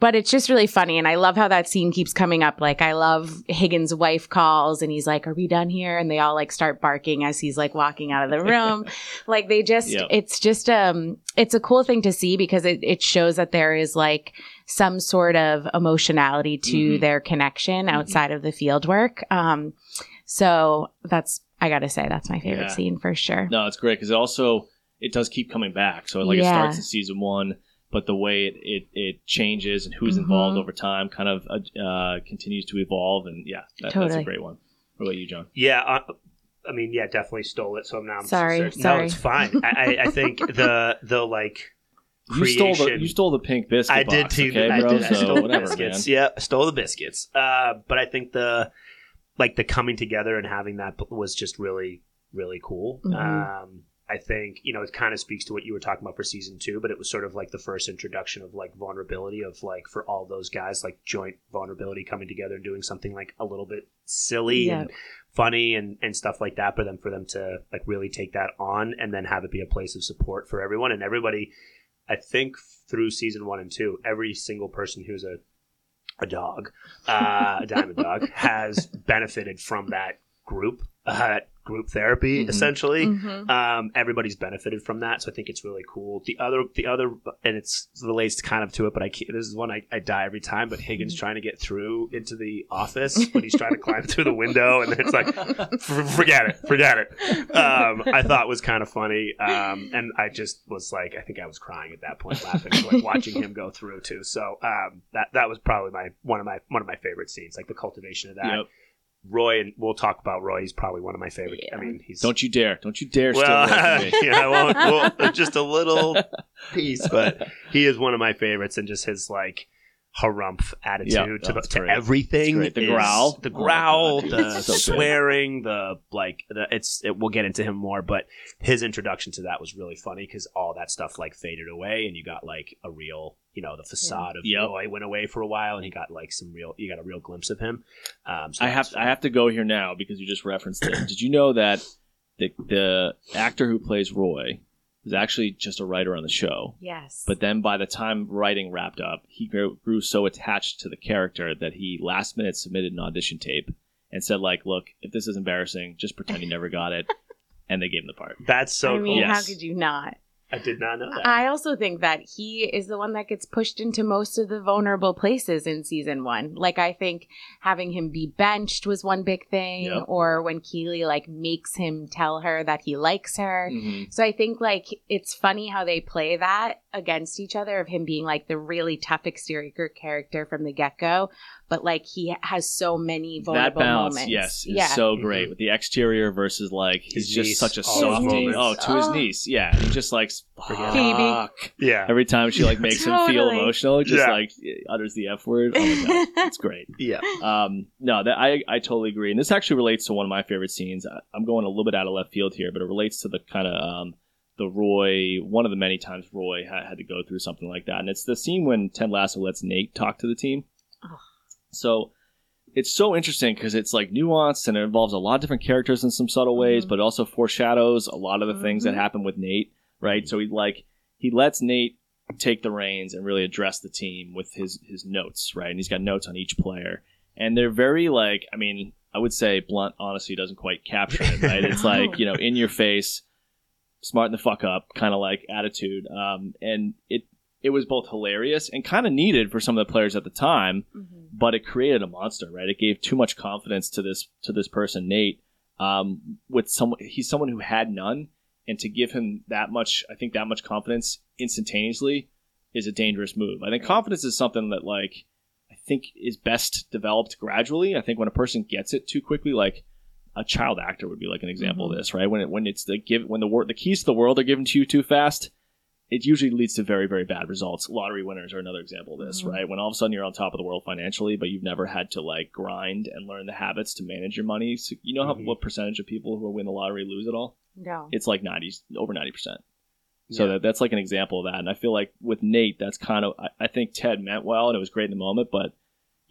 but it's just really funny, and I love how that scene keeps coming up. Like I love Higgins' wife calls, and he's like, "Are we done here?" And they all like start barking as he's like walking out of the room. *laughs* like they just, Yep. it's just um, it's a cool thing to see because it it shows that there is like some sort of emotionality to Mhm. their connection outside of the field work. Um, so that's I gotta say that's my favorite Yeah. scene for sure. No, it's great because it also it does keep coming back. So like it starts in season one, but the way it it, it changes and who's Mhm. involved over time kind of uh, uh, continues to evolve. And yeah, that, that's a great one. What about you, John? Yeah, uh, I mean, yeah, definitely stole it. So now I'm Sorry, No, it's fine. I, I, I think *laughs* the the like You stole the you stole the pink biscuit. I did box, too. Okay, I bro. did. I So stole the biscuits. man. Yeah, I stole the biscuits. Uh, but I think the like the coming together and having that was just really really cool. Mhm. Um, I think you know it kind of speaks to what you were talking about for season two, but it was sort of like the first introduction of like vulnerability of like for all those guys like joint vulnerability coming together and doing something like a little bit silly Yeah. and funny and and stuff like that. But then for them to like really take that on and then have it be a place of support for everyone and everybody. I think through season one and two, every single person who's a a dog, uh, a diamond dog, *laughs* has benefited from that group. Uh, group therapy Mhm. essentially. Mhm. Um, everybody's benefited from that, so I think it's really cool. The other, the other, and it's relates kind of to it, but I can't, this is one I, I die every time. But Higgins trying to get through into the office when he's trying to climb through the window, and it's like, *laughs* forget it, forget it. Um, I thought was kind of funny, um, and I just was like, I think I was crying at that point, laughing, like watching him go through too. So um, that that was probably my one of my one of my favorite scenes, like the cultivation of that. Yep. Roy, and we'll talk about Roy. He's probably one of my favorite. I mean, he's Don't you dare! Don't you dare! well, steal away from me. *laughs* yeah, I won't. *laughs* Well, just a little *laughs* piece, but he is one of my favorites, and just his like harumph attitude Yeah, to, oh, the, to everything. The is- growl. the Oh growl, God, dude, the it's so good. swearing, the like. The, it's it, we'll get into him more, but his introduction to that was really funny because all that stuff like faded away, and you got like a real, you know, the facade of Yep. Roy went away for a while, and he got like some real. You got a real glimpse of him. Um, so I have was I have to go here now because you just referenced it. Did you know that the the actor who plays Roy was actually just a writer on the show? Yes. But then by the time writing wrapped up, he grew, grew so attached to the character that he last minute submitted an audition tape and said like, "Look, if this is embarrassing, just pretend you never got it." *laughs* And they gave him the part. That's so I mean, cool. how Yes. could you not? I did not know that. I also think that he is the one that gets pushed into most of the vulnerable places in season one. Like, I think having him be benched was one big thing, Yep. or when Keeley like makes him tell her that he likes her. Mhm. So I think like it's funny how they play that against each other of him being like the really tough exterior character from the get go, but like he has so many That vulnerable balance, moments. yes, is yeah. so Mhm. great with the exterior versus like he's His just such a all those softie. moments. Oh, to his Oh. niece, yeah. He just like Phoebe. fuck. yeah. Every time she like makes him feel emotional, just Yeah. like utters the f word. Oh my god, *laughs* it's great. Yeah. Um, no, that I I totally agree, and this actually relates to one of my favorite scenes. I, I'm going a little bit out of left field here, but it relates to the kind of um, the Roy, one of the many times Roy had, had to go through something like that, and it's the scene when Ted Lasso lets Nate talk to the team. Ugh. So it's so interesting because it's like nuanced and it involves a lot of different characters in some subtle ways, Mhm. but also foreshadows a lot of the things that Mhm. happen with Nate. Right, so he like he lets Nate take the reins and really address the team with his his notes, right? And he's got notes on each player, and they're very like, I mean, I would say blunt honesty doesn't quite capture it, right? *laughs* It's like you know, in your face, smart the fuck up, kind of like attitude, um, and it it was both hilarious and kind of needed for some of the players at the time, Mhm. but it created a monster, right? It gave too much confidence to this to this person, Nate. Um, with someone, he's someone who had none, and to give him that much, I think that much confidence instantaneously is a dangerous move. I think confidence is something that like I think is best developed gradually. I think when a person gets it too quickly, like a child actor would be like an example Mhm. of this, right? When it when it's the give when the word the keys to the world are given to you too fast, it usually leads to very very bad results. Lottery winners are another example of this, Mhm. right? When all of a sudden you're on top of the world financially, but you've never had to like grind and learn the habits to manage your money. So you know how Mhm. what percentage of people who win the lottery lose it all? No. It's like ninety over ninety percent. So Yeah. that, that's like an example of that. And I feel like with Nate, that's kind of I, I think Ted meant well and it was great in the moment, but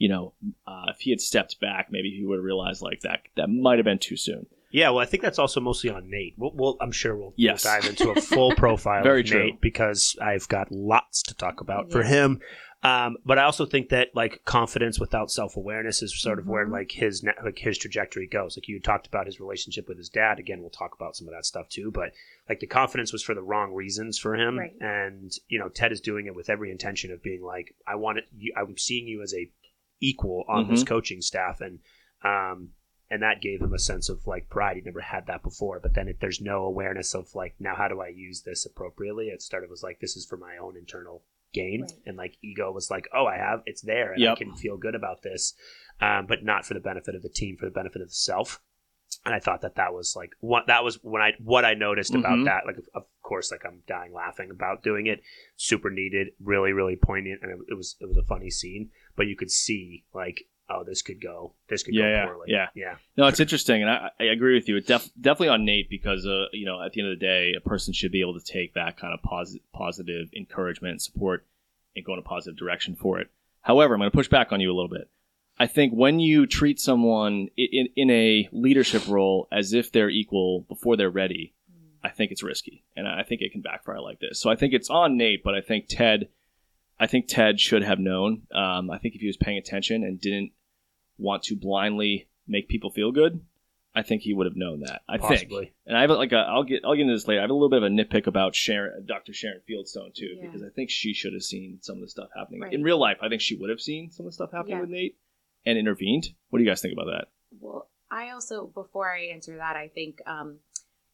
you know, uh, if he had stepped back, maybe he would have realized like that that might have been too soon. Yeah, well, I think that's also mostly on Nate. We'll, we'll, I'm sure we'll, Yes. we'll dive into a full *laughs* profile Very of true. Nate because I've got lots to talk about for him. Um, but I also think that like confidence without self awareness is sort of where Mhm. like his ne- like his trajectory goes. Like you talked about his relationship with his dad. Again, we'll talk about some of that stuff too. But like the confidence was for the wrong reasons for him, Right. and you know Ted is doing it with every intention of being like, I want it. You, I'm seeing you as a equal on this Mhm. coaching staff, and um, and that gave him a sense of like pride. He never had that before. But then if there's no awareness of like now how do I use this appropriately? It started was like this is for my own internal gain, Right. and like ego was like oh I have it's there and Yep. I can feel good about this, um, but not for the benefit of the team, for the benefit of the self. And I thought that that was like what that was when I what I noticed about Mhm. that. Like of course, like I'm dying laughing about doing it. Super needed, really really poignant, and it, it was it was a funny scene. But you could see like oh, this could go, this could Yeah, go yeah, poorly. yeah. yeah. No, it's interesting, and I, I agree with you. It def- definitely on Nate because, uh, you know, at the end of the day, a person should be able to take that kind of positive encouragement and support and go in a positive direction for it. However, I'm going to push back on you a little bit. I think when you treat someone in, in a leadership role as if they're equal before they're ready, I think it's risky, and I think it can backfire like this. So I think it's on Nate, but I think Ted, I think Ted should have known. Um, I think if he was paying attention and didn't want to blindly make people feel good, I think he would have known that. I think, and I have like a, I'll get I'll get into this later. I have a little bit of a nitpick about Sharon, Dr. Sharon Fieldstone too, Yeah. because I think she should have seen some of the stuff happening Right. in real life. I think she would have seen some of the stuff happening Yeah. with Nate and intervened. What do you guys think about that? Well, I also, before I answer that, I think um,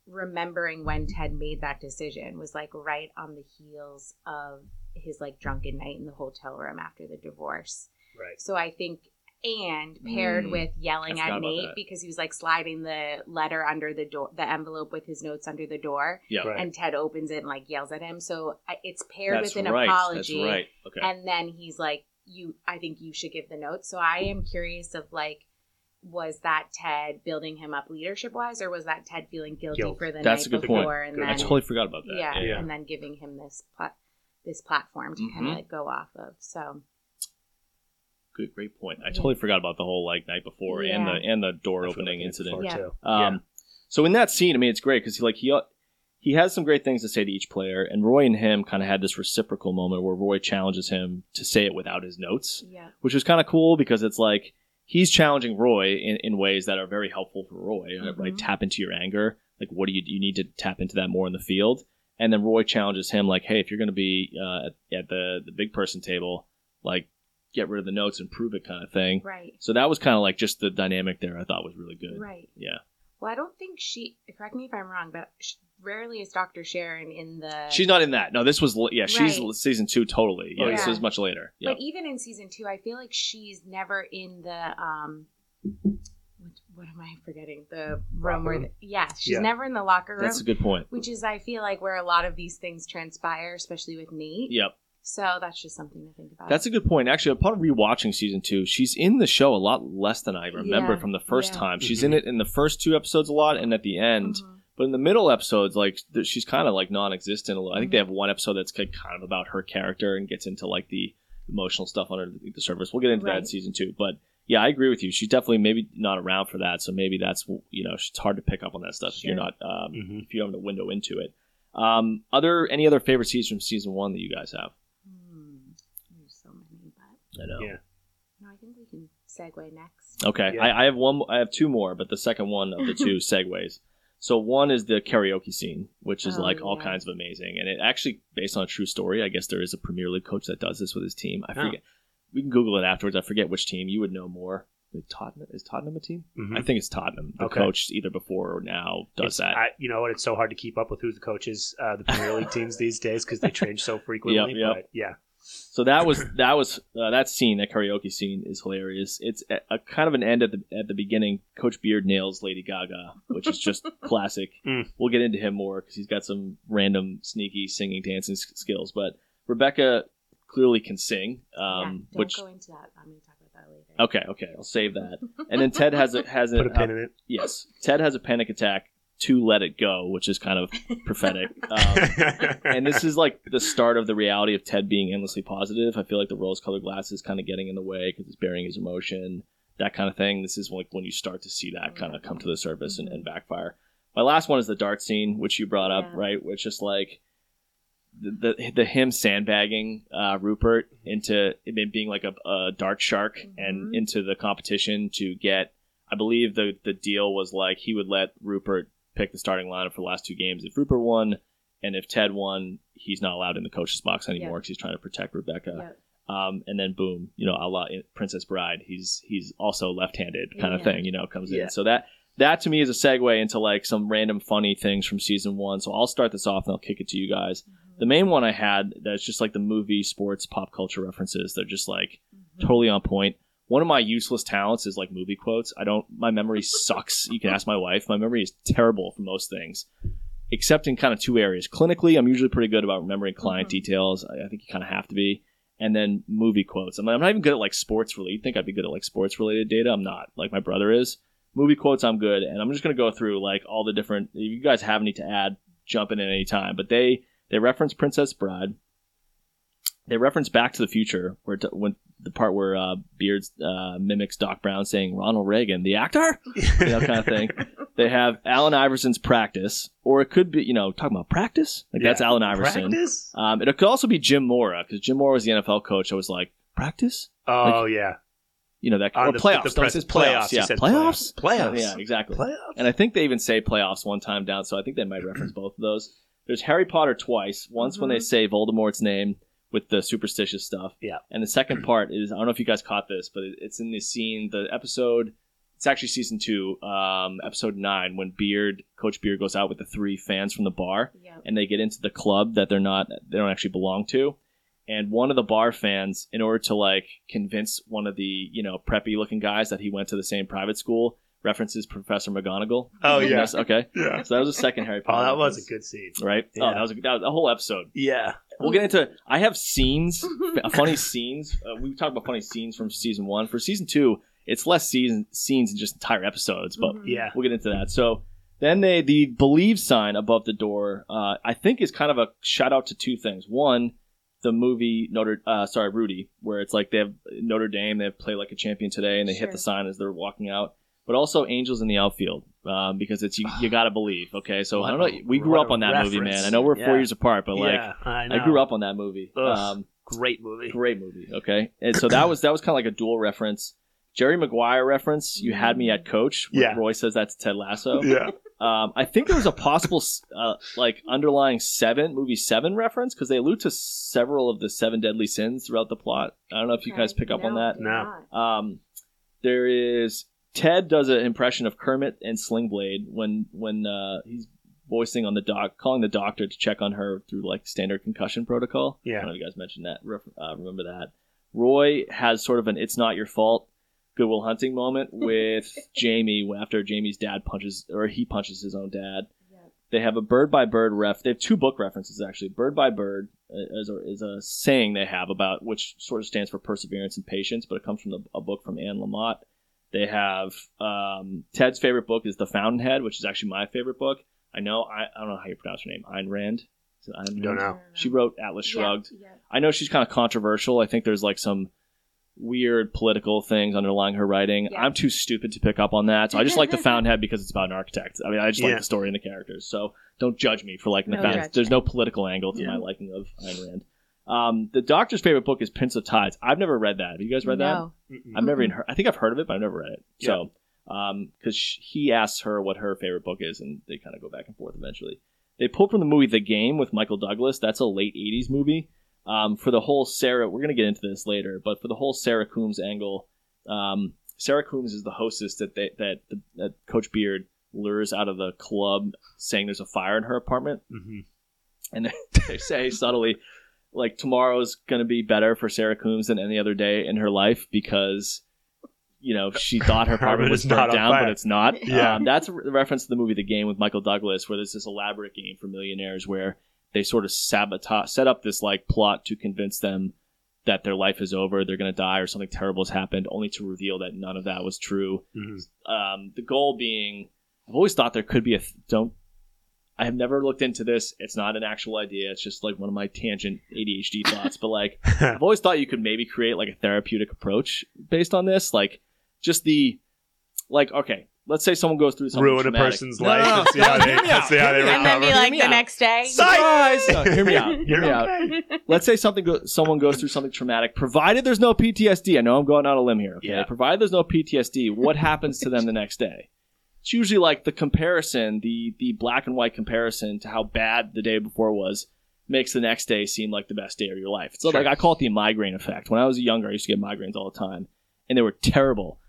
remembering when Ted made that decision was like right on the heels of his like drunken night in the hotel room after the divorce. Right. So I think, and paired Mm. with yelling at about Nate that. because he was like sliding the letter under the door, the envelope with his notes under the door, Yeah, Right. and Ted opens it and like yells at him. So it's paired that's with an right. apology, That's right. Okay. and then he's like, "You, I think you should give the notes." So I am curious of like, was that Ted building him up leadership wise, or was that Ted feeling guilty Guilt. for the That's a night good point. before and Good. I then totally forgot about that. yeah, Yeah. and then giving him this plat- this platform to kind Mhm. of like go off of. So Good, great point. I Yeah. totally forgot about the whole like night before and the and the door I opening incident. before, Yeah. too. Um, so in that scene, I mean, it's great because he like he he has some great things to say to each player, and Roy and him kind of had this reciprocal moment where Roy challenges him to say it without his notes, yeah, which was kind of cool because it's like he's challenging Roy in, in ways that are very helpful for Roy. Right, Mhm. tap into your anger. Like, what do you you need to tap into that more in the field? And then Roy challenges him like, hey, if you're going to be uh, at, the the big person table, like get rid of the notes and prove it kind of thing. right, So that was kind of like just the dynamic there. I thought was really good. right. Yeah. Well, I don't think she. Correct me if I'm wrong, but sh rarely is Doctor Sharon in the. She's not in that. No, this was l- yeah. She's Right. season two totally. Yeah, Oh, this yeah. is much later. Yeah, But even in season two, I feel like she's never in the um. What, what am I forgetting? The room where, the, yeah, she's Yeah. never in the locker room. that's a good point. which is I feel like where a lot of these things transpire, especially with Nate. Yep, So that's just something to think about. that's a good point. Actually, upon rewatching season two, she's in the show a lot less than I remember Yeah, from the first yeah. time. She's Mhm. in it in the first two episodes a lot, and at the end. Mhm. But in the middle episodes, like she's kind of like non-existent. A little. I think they have one episode that's kind of about her character and gets into like the emotional stuff under the the surface. We'll get into that in season two. But yeah, I agree with you. She's definitely maybe not around for that, so maybe that's you know it's hard to pick up on that stuff if you're not um, Mhm. if you don't have a window into it. Um, other any other favorite scenes from season one that you guys have? Hmm. There's so many, but I know. Yeah. no, I think we can segue next. Okay, Yeah. I, I have one. I have two more, but the second one of the *laughs* two segues. So one is the karaoke scene, which is Oh, like all yeah. kinds of amazing, and it actually based on a true story. I guess there is a Premier League coach that does this with his team. I Oh. forget. We can Google it afterwards. I forget which team. You would know more. Is Tottenham is Tottenham a team? Mhm. I think it's Tottenham. The Okay. coach either before or now does It's- that. I, you know what? It's so hard to keep up with who the coaches, uh, the Premier League teams these days because they *laughs* change so frequently. Yep, yep. But yeah, So that was that was uh, that scene, that karaoke scene is hilarious. It's a, a kind of an end at the at the beginning. Coach Beard nails Lady Gaga, which is just *laughs* classic. Mm. We'll get into him more because he's got some random sneaky singing dancing s- skills. But Rebecca clearly can sing, yeah, um, don't which go into that. I'm going to talk about that later. okay, okay, I'll save that. And then Ted has a *laughs* has a, put a pin uh, in it. yes, Ted has a panic attack to let it go, which is kind of prophetic. *laughs* Um, *laughs* and this is like the start of the reality of Ted being endlessly positive. I feel like the rose-colored glasses kind of getting in the way because it's burying his emotion, that kind of thing. This is like when you start to see that kind of come to the surface and, and backfire. My last one is the dart scene, which you brought up, Yeah. right? Which is like the the, the him sandbagging uh, Rupert into it being like a, a dart shark and Mhm. into the competition to get. I believe the the deal was like he would let Rupert pick the starting lineup for the last two games. If Rupert won, and if Ted won, he's not allowed in the coach's box anymore Yeah. because he's trying to protect Rebecca. Yep. Um, and then boom, you know, a la Princess Bride, he's he's also left-handed kind of thing, you know, comes Yeah. in. So that that to me is a segue into like some random funny things from season one. So I'll start this off and I'll kick it to you guys. Mm-hmm. The main one I had that's just like the movie, sports, pop culture references. They're just like Mhm. totally on point. One of my useless talents is like movie quotes. I don't. My memory sucks. You can ask my wife. My memory is terrible for most things, except in kind of two areas. Clinically, I'm usually pretty good about remembering client Mhm. details. I, I think you kind of have to be. and then movie quotes. I'm, I'm not even good at like sports related. You think I'd be good at like sports related data? I'm not. Like my brother is. Movie quotes, I'm good, and I'm just gonna go through like all the different. If you guys have any to add, jump in at any time. But they they reference Princess Bride. They reference Back to the Future, where when the part where uh, Beards uh, mimics Doc Brown saying Ronald Reagan, the actor, *laughs* you know, kind of thing. They have Allen Iverson's practice, or it could be, you know, talking about practice. Like that's Yeah. Allen Iverson. Practice? Um, it could also be Jim Mora because Jim Mora was the NFL coach. I was like, practice, Oh yeah, you know that or the- playoffs. the press- playoffs, playoffs. Yeah, said playoffs. playoffs. Playoffs. Yeah, exactly. playoffs. And I think they even say playoffs one time down, so I think they might reference both of those. There's Harry Potter twice. Once when they say Voldemort's name with the superstitious stuff. Yeah. And the second part is I don't know if you guys caught this, but it's in the scene, the episode. It's actually season two, um, episode nine, when Beard, Coach Beard, goes out with the three fans from the bar, Yep. and they get into the club that they're not, they don't actually belong to. And one of the bar fans, in order to like convince one of the you know preppy looking guys that he went to the same private school, references Professor McGonagall. Oh yeah, Yes, okay. yeah. So that was a second Harry Oh, Potter. that was a good scene. right. Oh, that was a, that was a whole episode. Yeah, We'll get into. I have scenes, *laughs* funny scenes. Uh, we talked about funny scenes from season one. For season two, it's less season scenes and just entire episodes, but Mhm. yeah. we'll get into that. So then they the believe sign above the door. Uh, I think is kind of a shout out to two things. One, the movie Notre, uh, sorry Rudy, where it's like they have Notre Dame, they have play like a champion today, and they hit the sign as they're walking out. But also Angels in the outfield, um, because it's you, you *sighs* got to believe. Okay, so I don't know. We grew up on that movie, man. I know we're four years apart, but like yeah, I. I grew up on that movie. Ugh. Um, Great movie. great movie. Okay, and so that was that was kind of like a dual reference. Jerry Maguire reference. You had me at coach. where Yeah. Roy says that's Ted Lasso. *laughs* Yeah, Um, I think there was a possible uh, like underlying seven movie seven reference because they allude to several of the seven deadly sins throughout the plot. I don't know if you guys pick up on that. No. Um, there is Ted does an impression of Kermit and Slingblade when when uh, he's voicing on the doc, calling the doctor to check on her through like standard concussion protocol. I Yeah. don't know if you guys mentioned that. Ref- Uh, remember that. Roy has sort of an "it's not your fault" Goodwill Hunting moment *laughs* with Jamie after Jamie's dad punches or he punches his own dad. Yep. They have a bird by bird ref. They have two book references actually. Bird by bird uh, is a, is a saying they have about which sort of stands for perseverance and patience, but it comes from the, a book from Anne Lamott. They have um, Ted's favorite book is The Fountainhead, which is actually my favorite book. I know I, I don't know how you pronounce her name. Ayn Rand. Is it Ayn Don't Rand? know. She wrote Atlas Yep, Shrugged. yep. I know she's kind of controversial. I think there's like some weird political things underlying her writing. Yeah. I'm too stupid to pick up on that. So I just like the *laughs* Fountainhead because it's about an architect. I mean, I just like the story and the characters. So don't judge me for liking the Fountainhead. There's no political angle to Yeah. my liking of Ayn Rand. Um, the Doctor's favorite book is Prince of Tides. I've never read that. Have you guys read that? No. Mm-mm. I've never even heard. I think I've heard of it, but I've never read it. Yeah. So, um, because he asks her what her favorite book is, and they kind of go back and forth eventually. They pulled from the movie The Game with Michael Douglas. That's a late '80s movie. Um, for the whole Sarah, we're gonna get into this later, but for the whole Sarah Coombs angle, um, Sarah Coombs is the hostess that they, that that Coach Beard lures out of the club, saying there's a fire in her apartment Mhm. and they, *laughs* they say subtly like tomorrow's going to be better for Sarah Coombs than any other day in her life because you know she *laughs* thought her apartment was burnt down fire. but it's not *laughs* Yeah. um, that's a re- reference to the movie the game with michael douglas where there's this elaborate game for millionaires where they sort of sabotage set up this like plot to convince them that their life is over they're going to die or something terrible has happened only to reveal that none of that was true Mhm. um, the goal being i've always thought there could be a th- don't i have never looked into this it's not an actual idea it's just like one of my tangent adhd *laughs* thoughts but like i've always thought you could maybe create like a therapeutic approach based on this like just the like okay let's say someone goes through something Ruin a traumatic. person's No, life no, and see how they, hear see how they me out. And then be like the out. next day. Surprise! No, hear me out. Hear You're me out. *laughs* let's say something go- someone goes through something traumatic provided there's no ptsd i know i'm going on a limb here okay Yeah. provided there's no ptsd what happens to them the next day it's usually like the comparison the the black and white comparison to how bad the day before was makes the next day seem like the best day of your life so Sure. like i call it the migraine effect when i was younger i used to get migraines all the time and they were terrible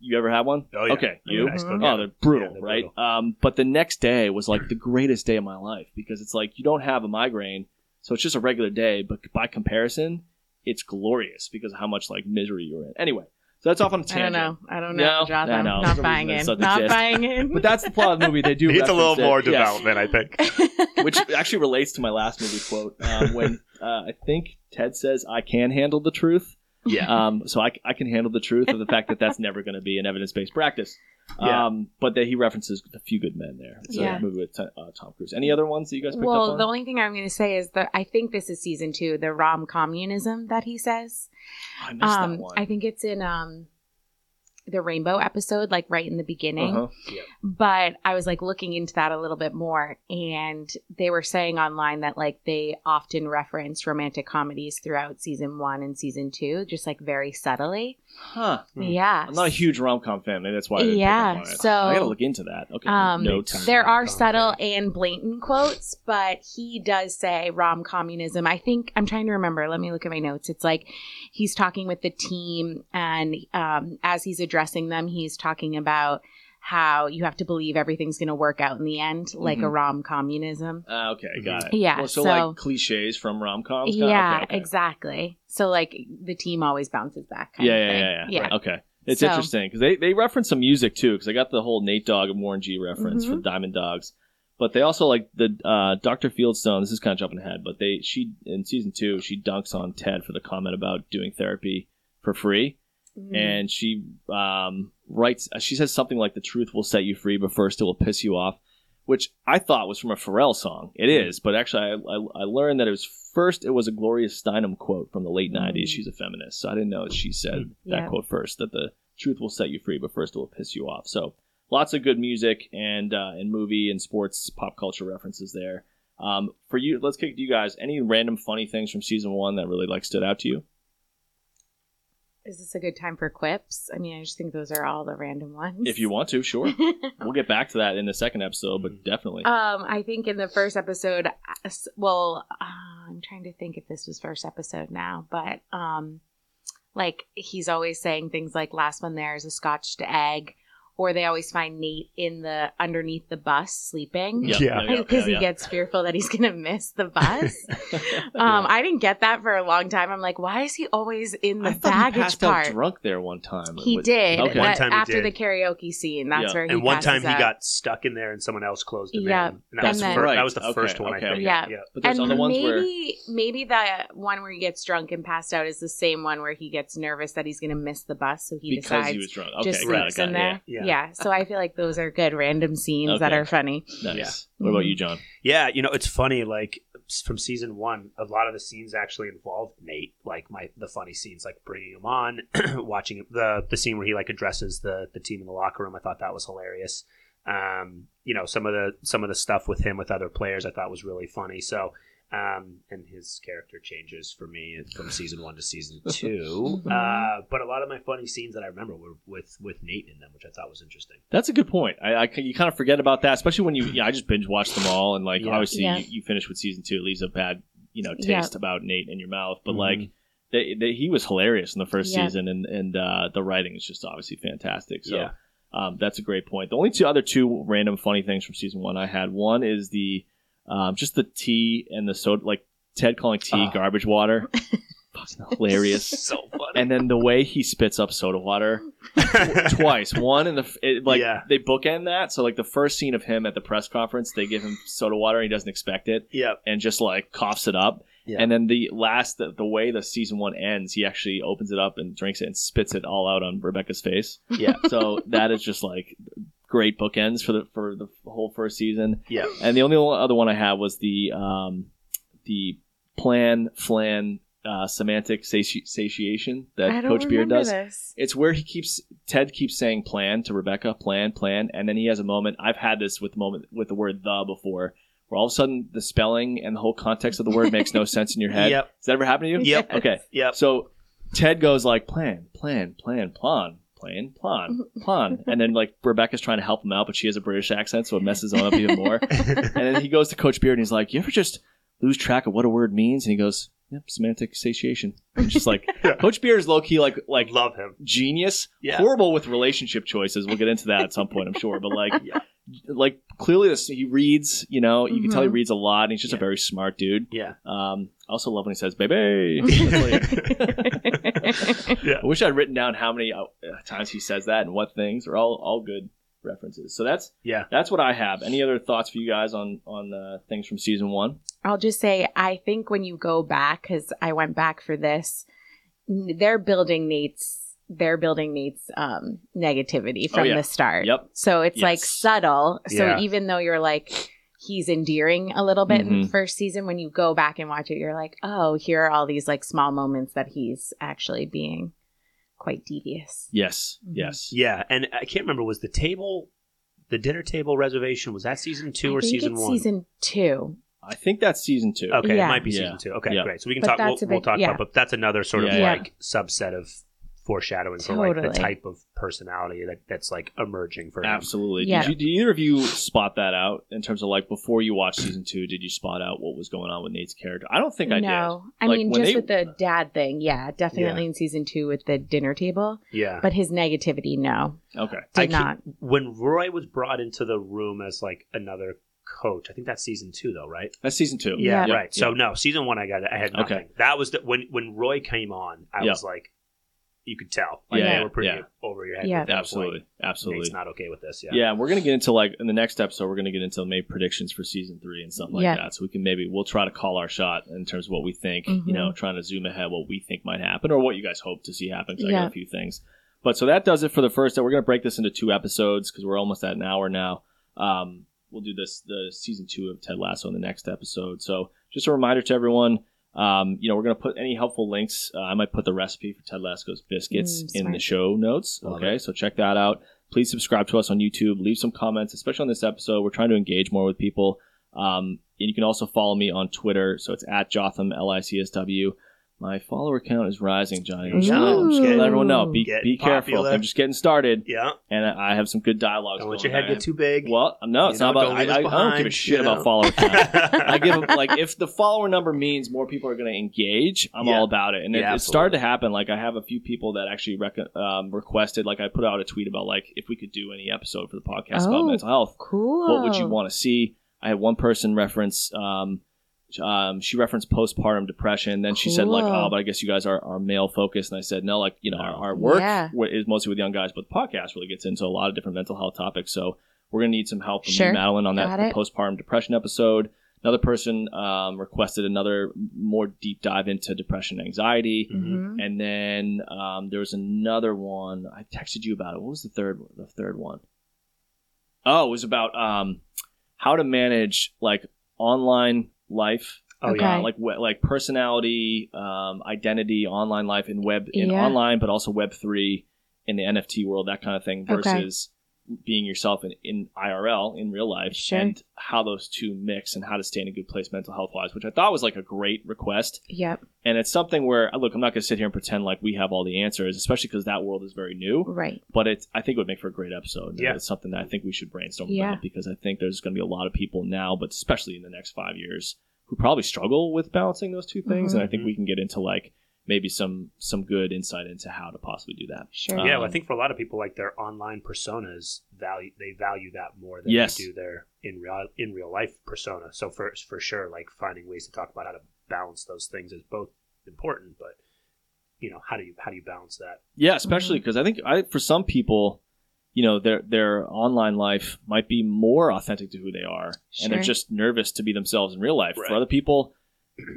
you ever have one Oh, yeah. okay you still oh they're brutal Yeah, they're right brutal. um but the next day was like the greatest day of my life because it's like you don't have a migraine so it's just a regular day, but by comparison, it's glorious because of how much like misery you're in. Anyway, So that's off on a tangent. I don't know. I don't No, know, Jonathan. I know. Not buying in. it doesn't exist. buying in. But that's the plot of the movie. They do *laughs* Needs a little reference it. more Yes. development, I think. *laughs* which actually relates to my last movie quote um, when uh, I think Ted says, "I can handle the truth." Yeah. Um, so I, I can handle the truth of the fact that that's never going to be an evidence based practice. Yeah. Um, but that he references a few good men there. It's Yeah. a movie with uh, Tom Cruise. Any other ones that you guys picked up well, on? the only thing I'm going to say is that I think this is season two, the rom communism that he says. I missed Um, that one. I think it's in um, the rainbow episode, like right in the beginning. Uh-huh. But I was like looking into that a little bit more, and they were saying online that like they often reference romantic comedies throughout season one and season two, just like very subtly. Huh. Hmm. Yeah. I'm not a huge rom com fan. Maybe that's why. I didn't pick Yeah, up on it. so- I gotta look into that. Okay. Um, Notes. There are subtle and blatant quotes, but he does say rom communism. I think I'm trying to remember. Let me look at my notes. It's like he's talking with the team, and um, as he's addressing them, he's talking about how you have to believe everything's going to work out in the end, like a Mhm. rom communism. Ah, okay, got it. Mm-hmm. Yeah, Well, so, so- like cliches from rom coms. Yeah, exactly. So like the team always bounces back. Kind Yeah, of yeah, yeah, yeah. yeah. Right, Okay. It's So- interesting because they, they reference some music too. Because I got the whole Nate Dogg and Warren G reference Mm-hmm. for Diamond Dogs, but they also like the uh, Dr. Fieldstone. This is kind of jumping ahead, but they she in season two she dunks on Ted for the comment about doing therapy for free, Mhm. and she um, writes she says something like the truth will set you free, but first it will piss you off, which I thought was from a Pharrell song. It Mm-hmm. is, but actually I, I, I learned that it was first it was a Gloria Steinem quote from the late Mm. '90s. She's a feminist, so I didn't know she said that quote first. That the truth will set you free, but first it will piss you off. So lots of good music and uh, and movie and sports pop culture references there. Um, for you, let's kick to you guys. Any random funny things from season one that really like stood out to you? Is this a good time for quips? I mean, I just think those are all the random ones. If you want to, sure. *laughs* we'll get back to that in the second episode, but definitely. Um, I think in the first episode, well, uh, I'm trying to think if this was first episode now, but um, like he's always saying things like "last one there is a scotched egg," or they always find Nate in the underneath the bus sleeping Yeah, Yeah. yeah, because yeah, *laughs* yeah. he gets fearful that he's gonna miss the bus. *laughs* um, I didn't get that for a long time. I'm like, why is he always in I the thought he baggage passed part? out drunk there one time. He With- did. Okay. One time he after did. the karaoke scene. That's Yeah. where he and one time he out. got stuck in there and someone else closed him Yeah. in. And that, That's was the right. that was the Okay, first one, okay, I think. Yeah. yeah. But there's and other ones where maybe maybe the one where he gets drunk and passed out is the same one where he gets nervous that he's going to miss the bus, so he because decides he was drunk. Okay, just got it, sleeps got in it, there. yeah. Yeah. So I feel like those are good random scenes that Okay. are funny. yeah. Nice. Yeah. What about you, John? Yeah, you know, it's funny. Like from season one, a lot of the scenes actually involved Nate. Like my the funny scenes, like bringing him on, *clears throat* watching him- the the scene where he like addresses the the team in the locker room. I thought that was hilarious. Um, you know, some of the some of the stuff with him with other players, I thought was really funny. So. Um, and his character changes for me from season one to season *laughs* 2 Mhm. Uh, but a lot of my funny scenes that I remember were with with Nate in them, which I thought was interesting. That's a good point. I, I you kind of forget about that, especially when you. Yeah, I just binge watched them all, and like Yeah. obviously Yeah. you, you finish with season two, it leaves a bad you know taste Yeah. about Nate in your mouth. But Mhm. like they, they, he was hilarious in the first Yeah. season, and and uh, the writing is just obviously fantastic. So Yeah. um, that's a great point. The only two other two random funny things from season one I had one is the um, just the tea and the soda, like Ted calling tea Oh. garbage water. *laughs* Fucking hilarious. *laughs* so funny. And then the way he spits up soda water *laughs* twice. One in the it, like Yeah. they bookend that. So like the first scene of him at the press conference, they give him soda water and he doesn't expect it yep. and just like coughs it up. Yeah. And then the last the, the way the season one ends, he actually opens it up and drinks it and spits it all out on Rebecca's face. Yeah. So that is just like great bookends for the for the whole first season. Yeah. And the only other one I have was the um the plan flan uh, semantic sati- satiation that I don't Coach Beard does. this. It's where he keeps Ted keeps saying plan to Rebecca, plan, plan, and then he has a moment. I've had this with the moment with the word the before, where all of a sudden the spelling and the whole context of the word makes no *laughs* sense in your head. Yep. Has that ever happened to you? Yep. Okay. Yep. So Ted goes like plan, plan, plan, plan, plan, plan, *laughs* plan, and then like Rebecca's trying to help him out, but she has a British accent, so it messes him up even more. *laughs* And then he goes to Coach Beard and he's like, "You ever just lose track of what a word means?" And he goes, "Yep, semantic satiation." And just like *laughs* Yeah. Coach Beard is low key like like love him. genius, Yeah. horrible with relationship choices. We'll get into that at some point, I'm sure. But like, Yeah. Like clearly this, he reads. You know, you can tell he Mhm. reads a lot. and He's just a Yeah. very smart dude. Yeah. Um, I also love when he says "baby." That's *laughs* like- Yeah. I wish I'd written down how many uh, times he says that and what things. Are all all good references. So that's Yeah. that's what I have. Any other thoughts for you guys on on uh, things from season one? I'll just say, I think when you go back, because I went back for this, n- they're building Nate's. They're building Nate's um, negativity from Oh, yeah. the start. Yep. So it's like subtle. So Yeah. even though you're like he's endearing a little bit in the Mhm. first season, when you go back and watch it, you're like, oh, here are all these like small moments that he's actually being quite devious. Yes. Mhm. Yes. Yeah, and I can't remember was the table, the dinner table reservation was that season two I or think season it's one? Season two. I think that's season two. Okay, Yeah. it might be Yeah. season two. Okay, Yeah. great. So we can But talk. We'll, that's a we'll talk yeah. about, but that's another sort of Yeah. like subset of foreshadowing for like the type of personality that that's like emerging for him. Absolutely. Yeah. Did, you, did either of you spot that out in terms of like before you watched season two? Did you spot out what was going on with Nate's character? I don't think I did. no, I Like, mean when just they- with the dad thing, yeah, definitely in season two with the dinner table. Yeah, But his negativity, no. Okay. did I not. can't- when Roy was brought into the room as like another coach, I think that's season two though, right? That's season two. Yeah, Yeah. right. So no, season one I got I had nothing. Okay. That was the, when when Roy came on, I Yeah. was like, you could tell, like Yeah, they were pretty yeah. over your head. Yeah. at that Absolutely. point. Absolutely. Nate's not okay with this. Yeah, Yeah, we're gonna get into like in the next episode. We're gonna get into maybe predictions for season three and stuff like Yeah. that. So we can maybe we'll try to call our shot in terms of what we think. You know, trying to zoom ahead what we think might happen or what you guys hope to see happen. 'cause I got a few things. But so that does it for the first. We're gonna break this into two episodes because we're almost at an hour now. Um, we'll do this the season two of Ted Lasso in the next episode. So just a reminder to everyone. Um, you know, we're gonna put any helpful links. Uh, I might put the recipe for Ted Lasso's biscuits Mm, in the show notes. Love okay, so check that out. Please subscribe to us on YouTube. Leave some comments, especially on this episode. We're trying to engage more with people. Um, and you can also follow me on Twitter. So it's at Jotham L I C S W. My follower count is rising, Johnny. I'm just gonna- I'm just gonna let everyone know. Be, Getting be careful. popular. I'm just getting started, yeah. and I have some good dialogues. Don't let going your head on. get too big. Well, no, it's know, not about. don't I, leave us I, I don't give a shit you know. about follower count. *laughs* I give them like if the follower number means more people are going to engage, I'm Yeah. all about it. And it, Yeah, it started to happen. Like I have a few people that actually rec- um, requested. Like I put out a tweet about like if we could do any episode for the podcast about Oh. mental health, Cool. what would you want to see? I had one person reference. Um, um, she referenced postpartum depression. Then she said like, Cool. "Oh, but I guess you guys are, are male focused." And I said, "No, like you know, our, our work Yeah. is mostly with young guys, but the podcast really gets into a lot of different mental health topics. So we're gonna need some help from you, Sure. Madeline, on that Got the it. postpartum depression episode." Another person um, requested another more deep dive into depression, and anxiety, Mhm. and then um, there was another one. I texted you about it. What was the third? The third one? Oh, it was about um, how to manage like online life oh Okay. yeah. uh, like we- like personality, um, identity, online life in web in Yeah. online, but also Web three in the NFT world, that kind of thing, versus being yourself in, in IRL in real life, Sure. and how those two mix and how to stay in a good place mental health wise, which I thought was like a great request, Yep. and it's something where look, I'm not going to sit here and pretend like we have all the answers, especially because that world is very new. Right. But it's I think it would make for a great episode. Yeah. it's something that I think we should brainstorm Yeah. about because I think there's going to be a lot of people now, but especially in the next five years, who probably struggle with balancing those two things. And I think Mhm. we can get into like maybe some some good insight into how to possibly do that. Sure. Um, yeah, well, I think for a lot of people, like their online personas value they value that more than Yes. they do their in real in real life persona. So for for sure, like finding ways to talk about how to balance those things is both important, but you know how do you how do you balance that? Yeah, especially because I think I for some people, you know, their their online life might be more authentic to who they are, and they're just nervous to be themselves in real life. Right. For other people,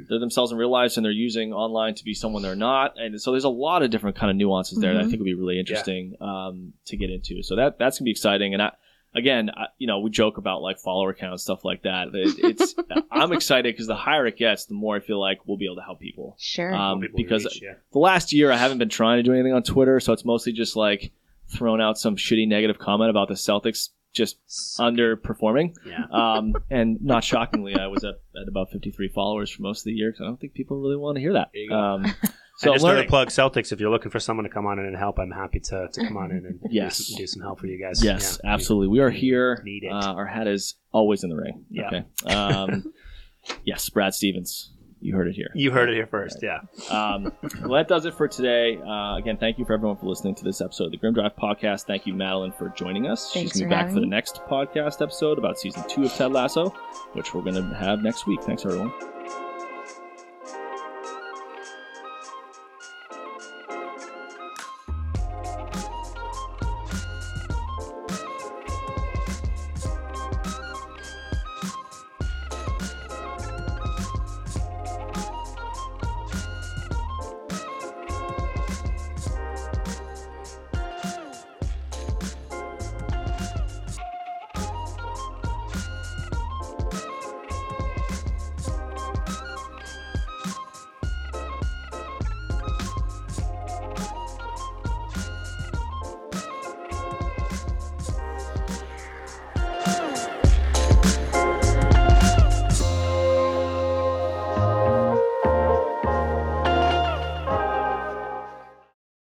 they're themselves in real life, and they're using online to be someone they're not. And so there's a lot of different kind of nuances there that I Mhm. think would be really interesting um, to get into. So that that's gonna be exciting. And I, again, I, you know, we joke about like follower count and stuff like that. It, it's *laughs* I'm excited because the higher it gets, the more I feel like we'll be able to help people. Sure. Um, People because reach, yeah. the last year I haven't been trying to do anything on Twitter, so it's mostly just like thrown out some shitty negative comment about the Celtics just underperforming. yeah. Um, *laughs* and not shockingly, I was at, at about 53 followers for most of the year because I don't think people really want to hear that. There. Um, *laughs* So so and just learning. another plug Celtics. If you're looking for someone to come on in and help, I'm happy to, to come on in and Yes. do, some, do some help for you guys. Yes, Yeah. absolutely. We are here. Need it. Uh, our hat is always in the ring. Yeah. Okay. Um, *laughs* yes, Brad Stevens. You heard it here. You heard it here first. Yeah. Um, *laughs* well, that does it for today. Uh, again, thank you for everyone for listening to this episode of the Grim Drive podcast. Thank you, Madeline, for joining us. Thanks She's for going to be back for the next podcast episode about season two of Ted Lasso, which we're going to have next week. Thanks, everyone.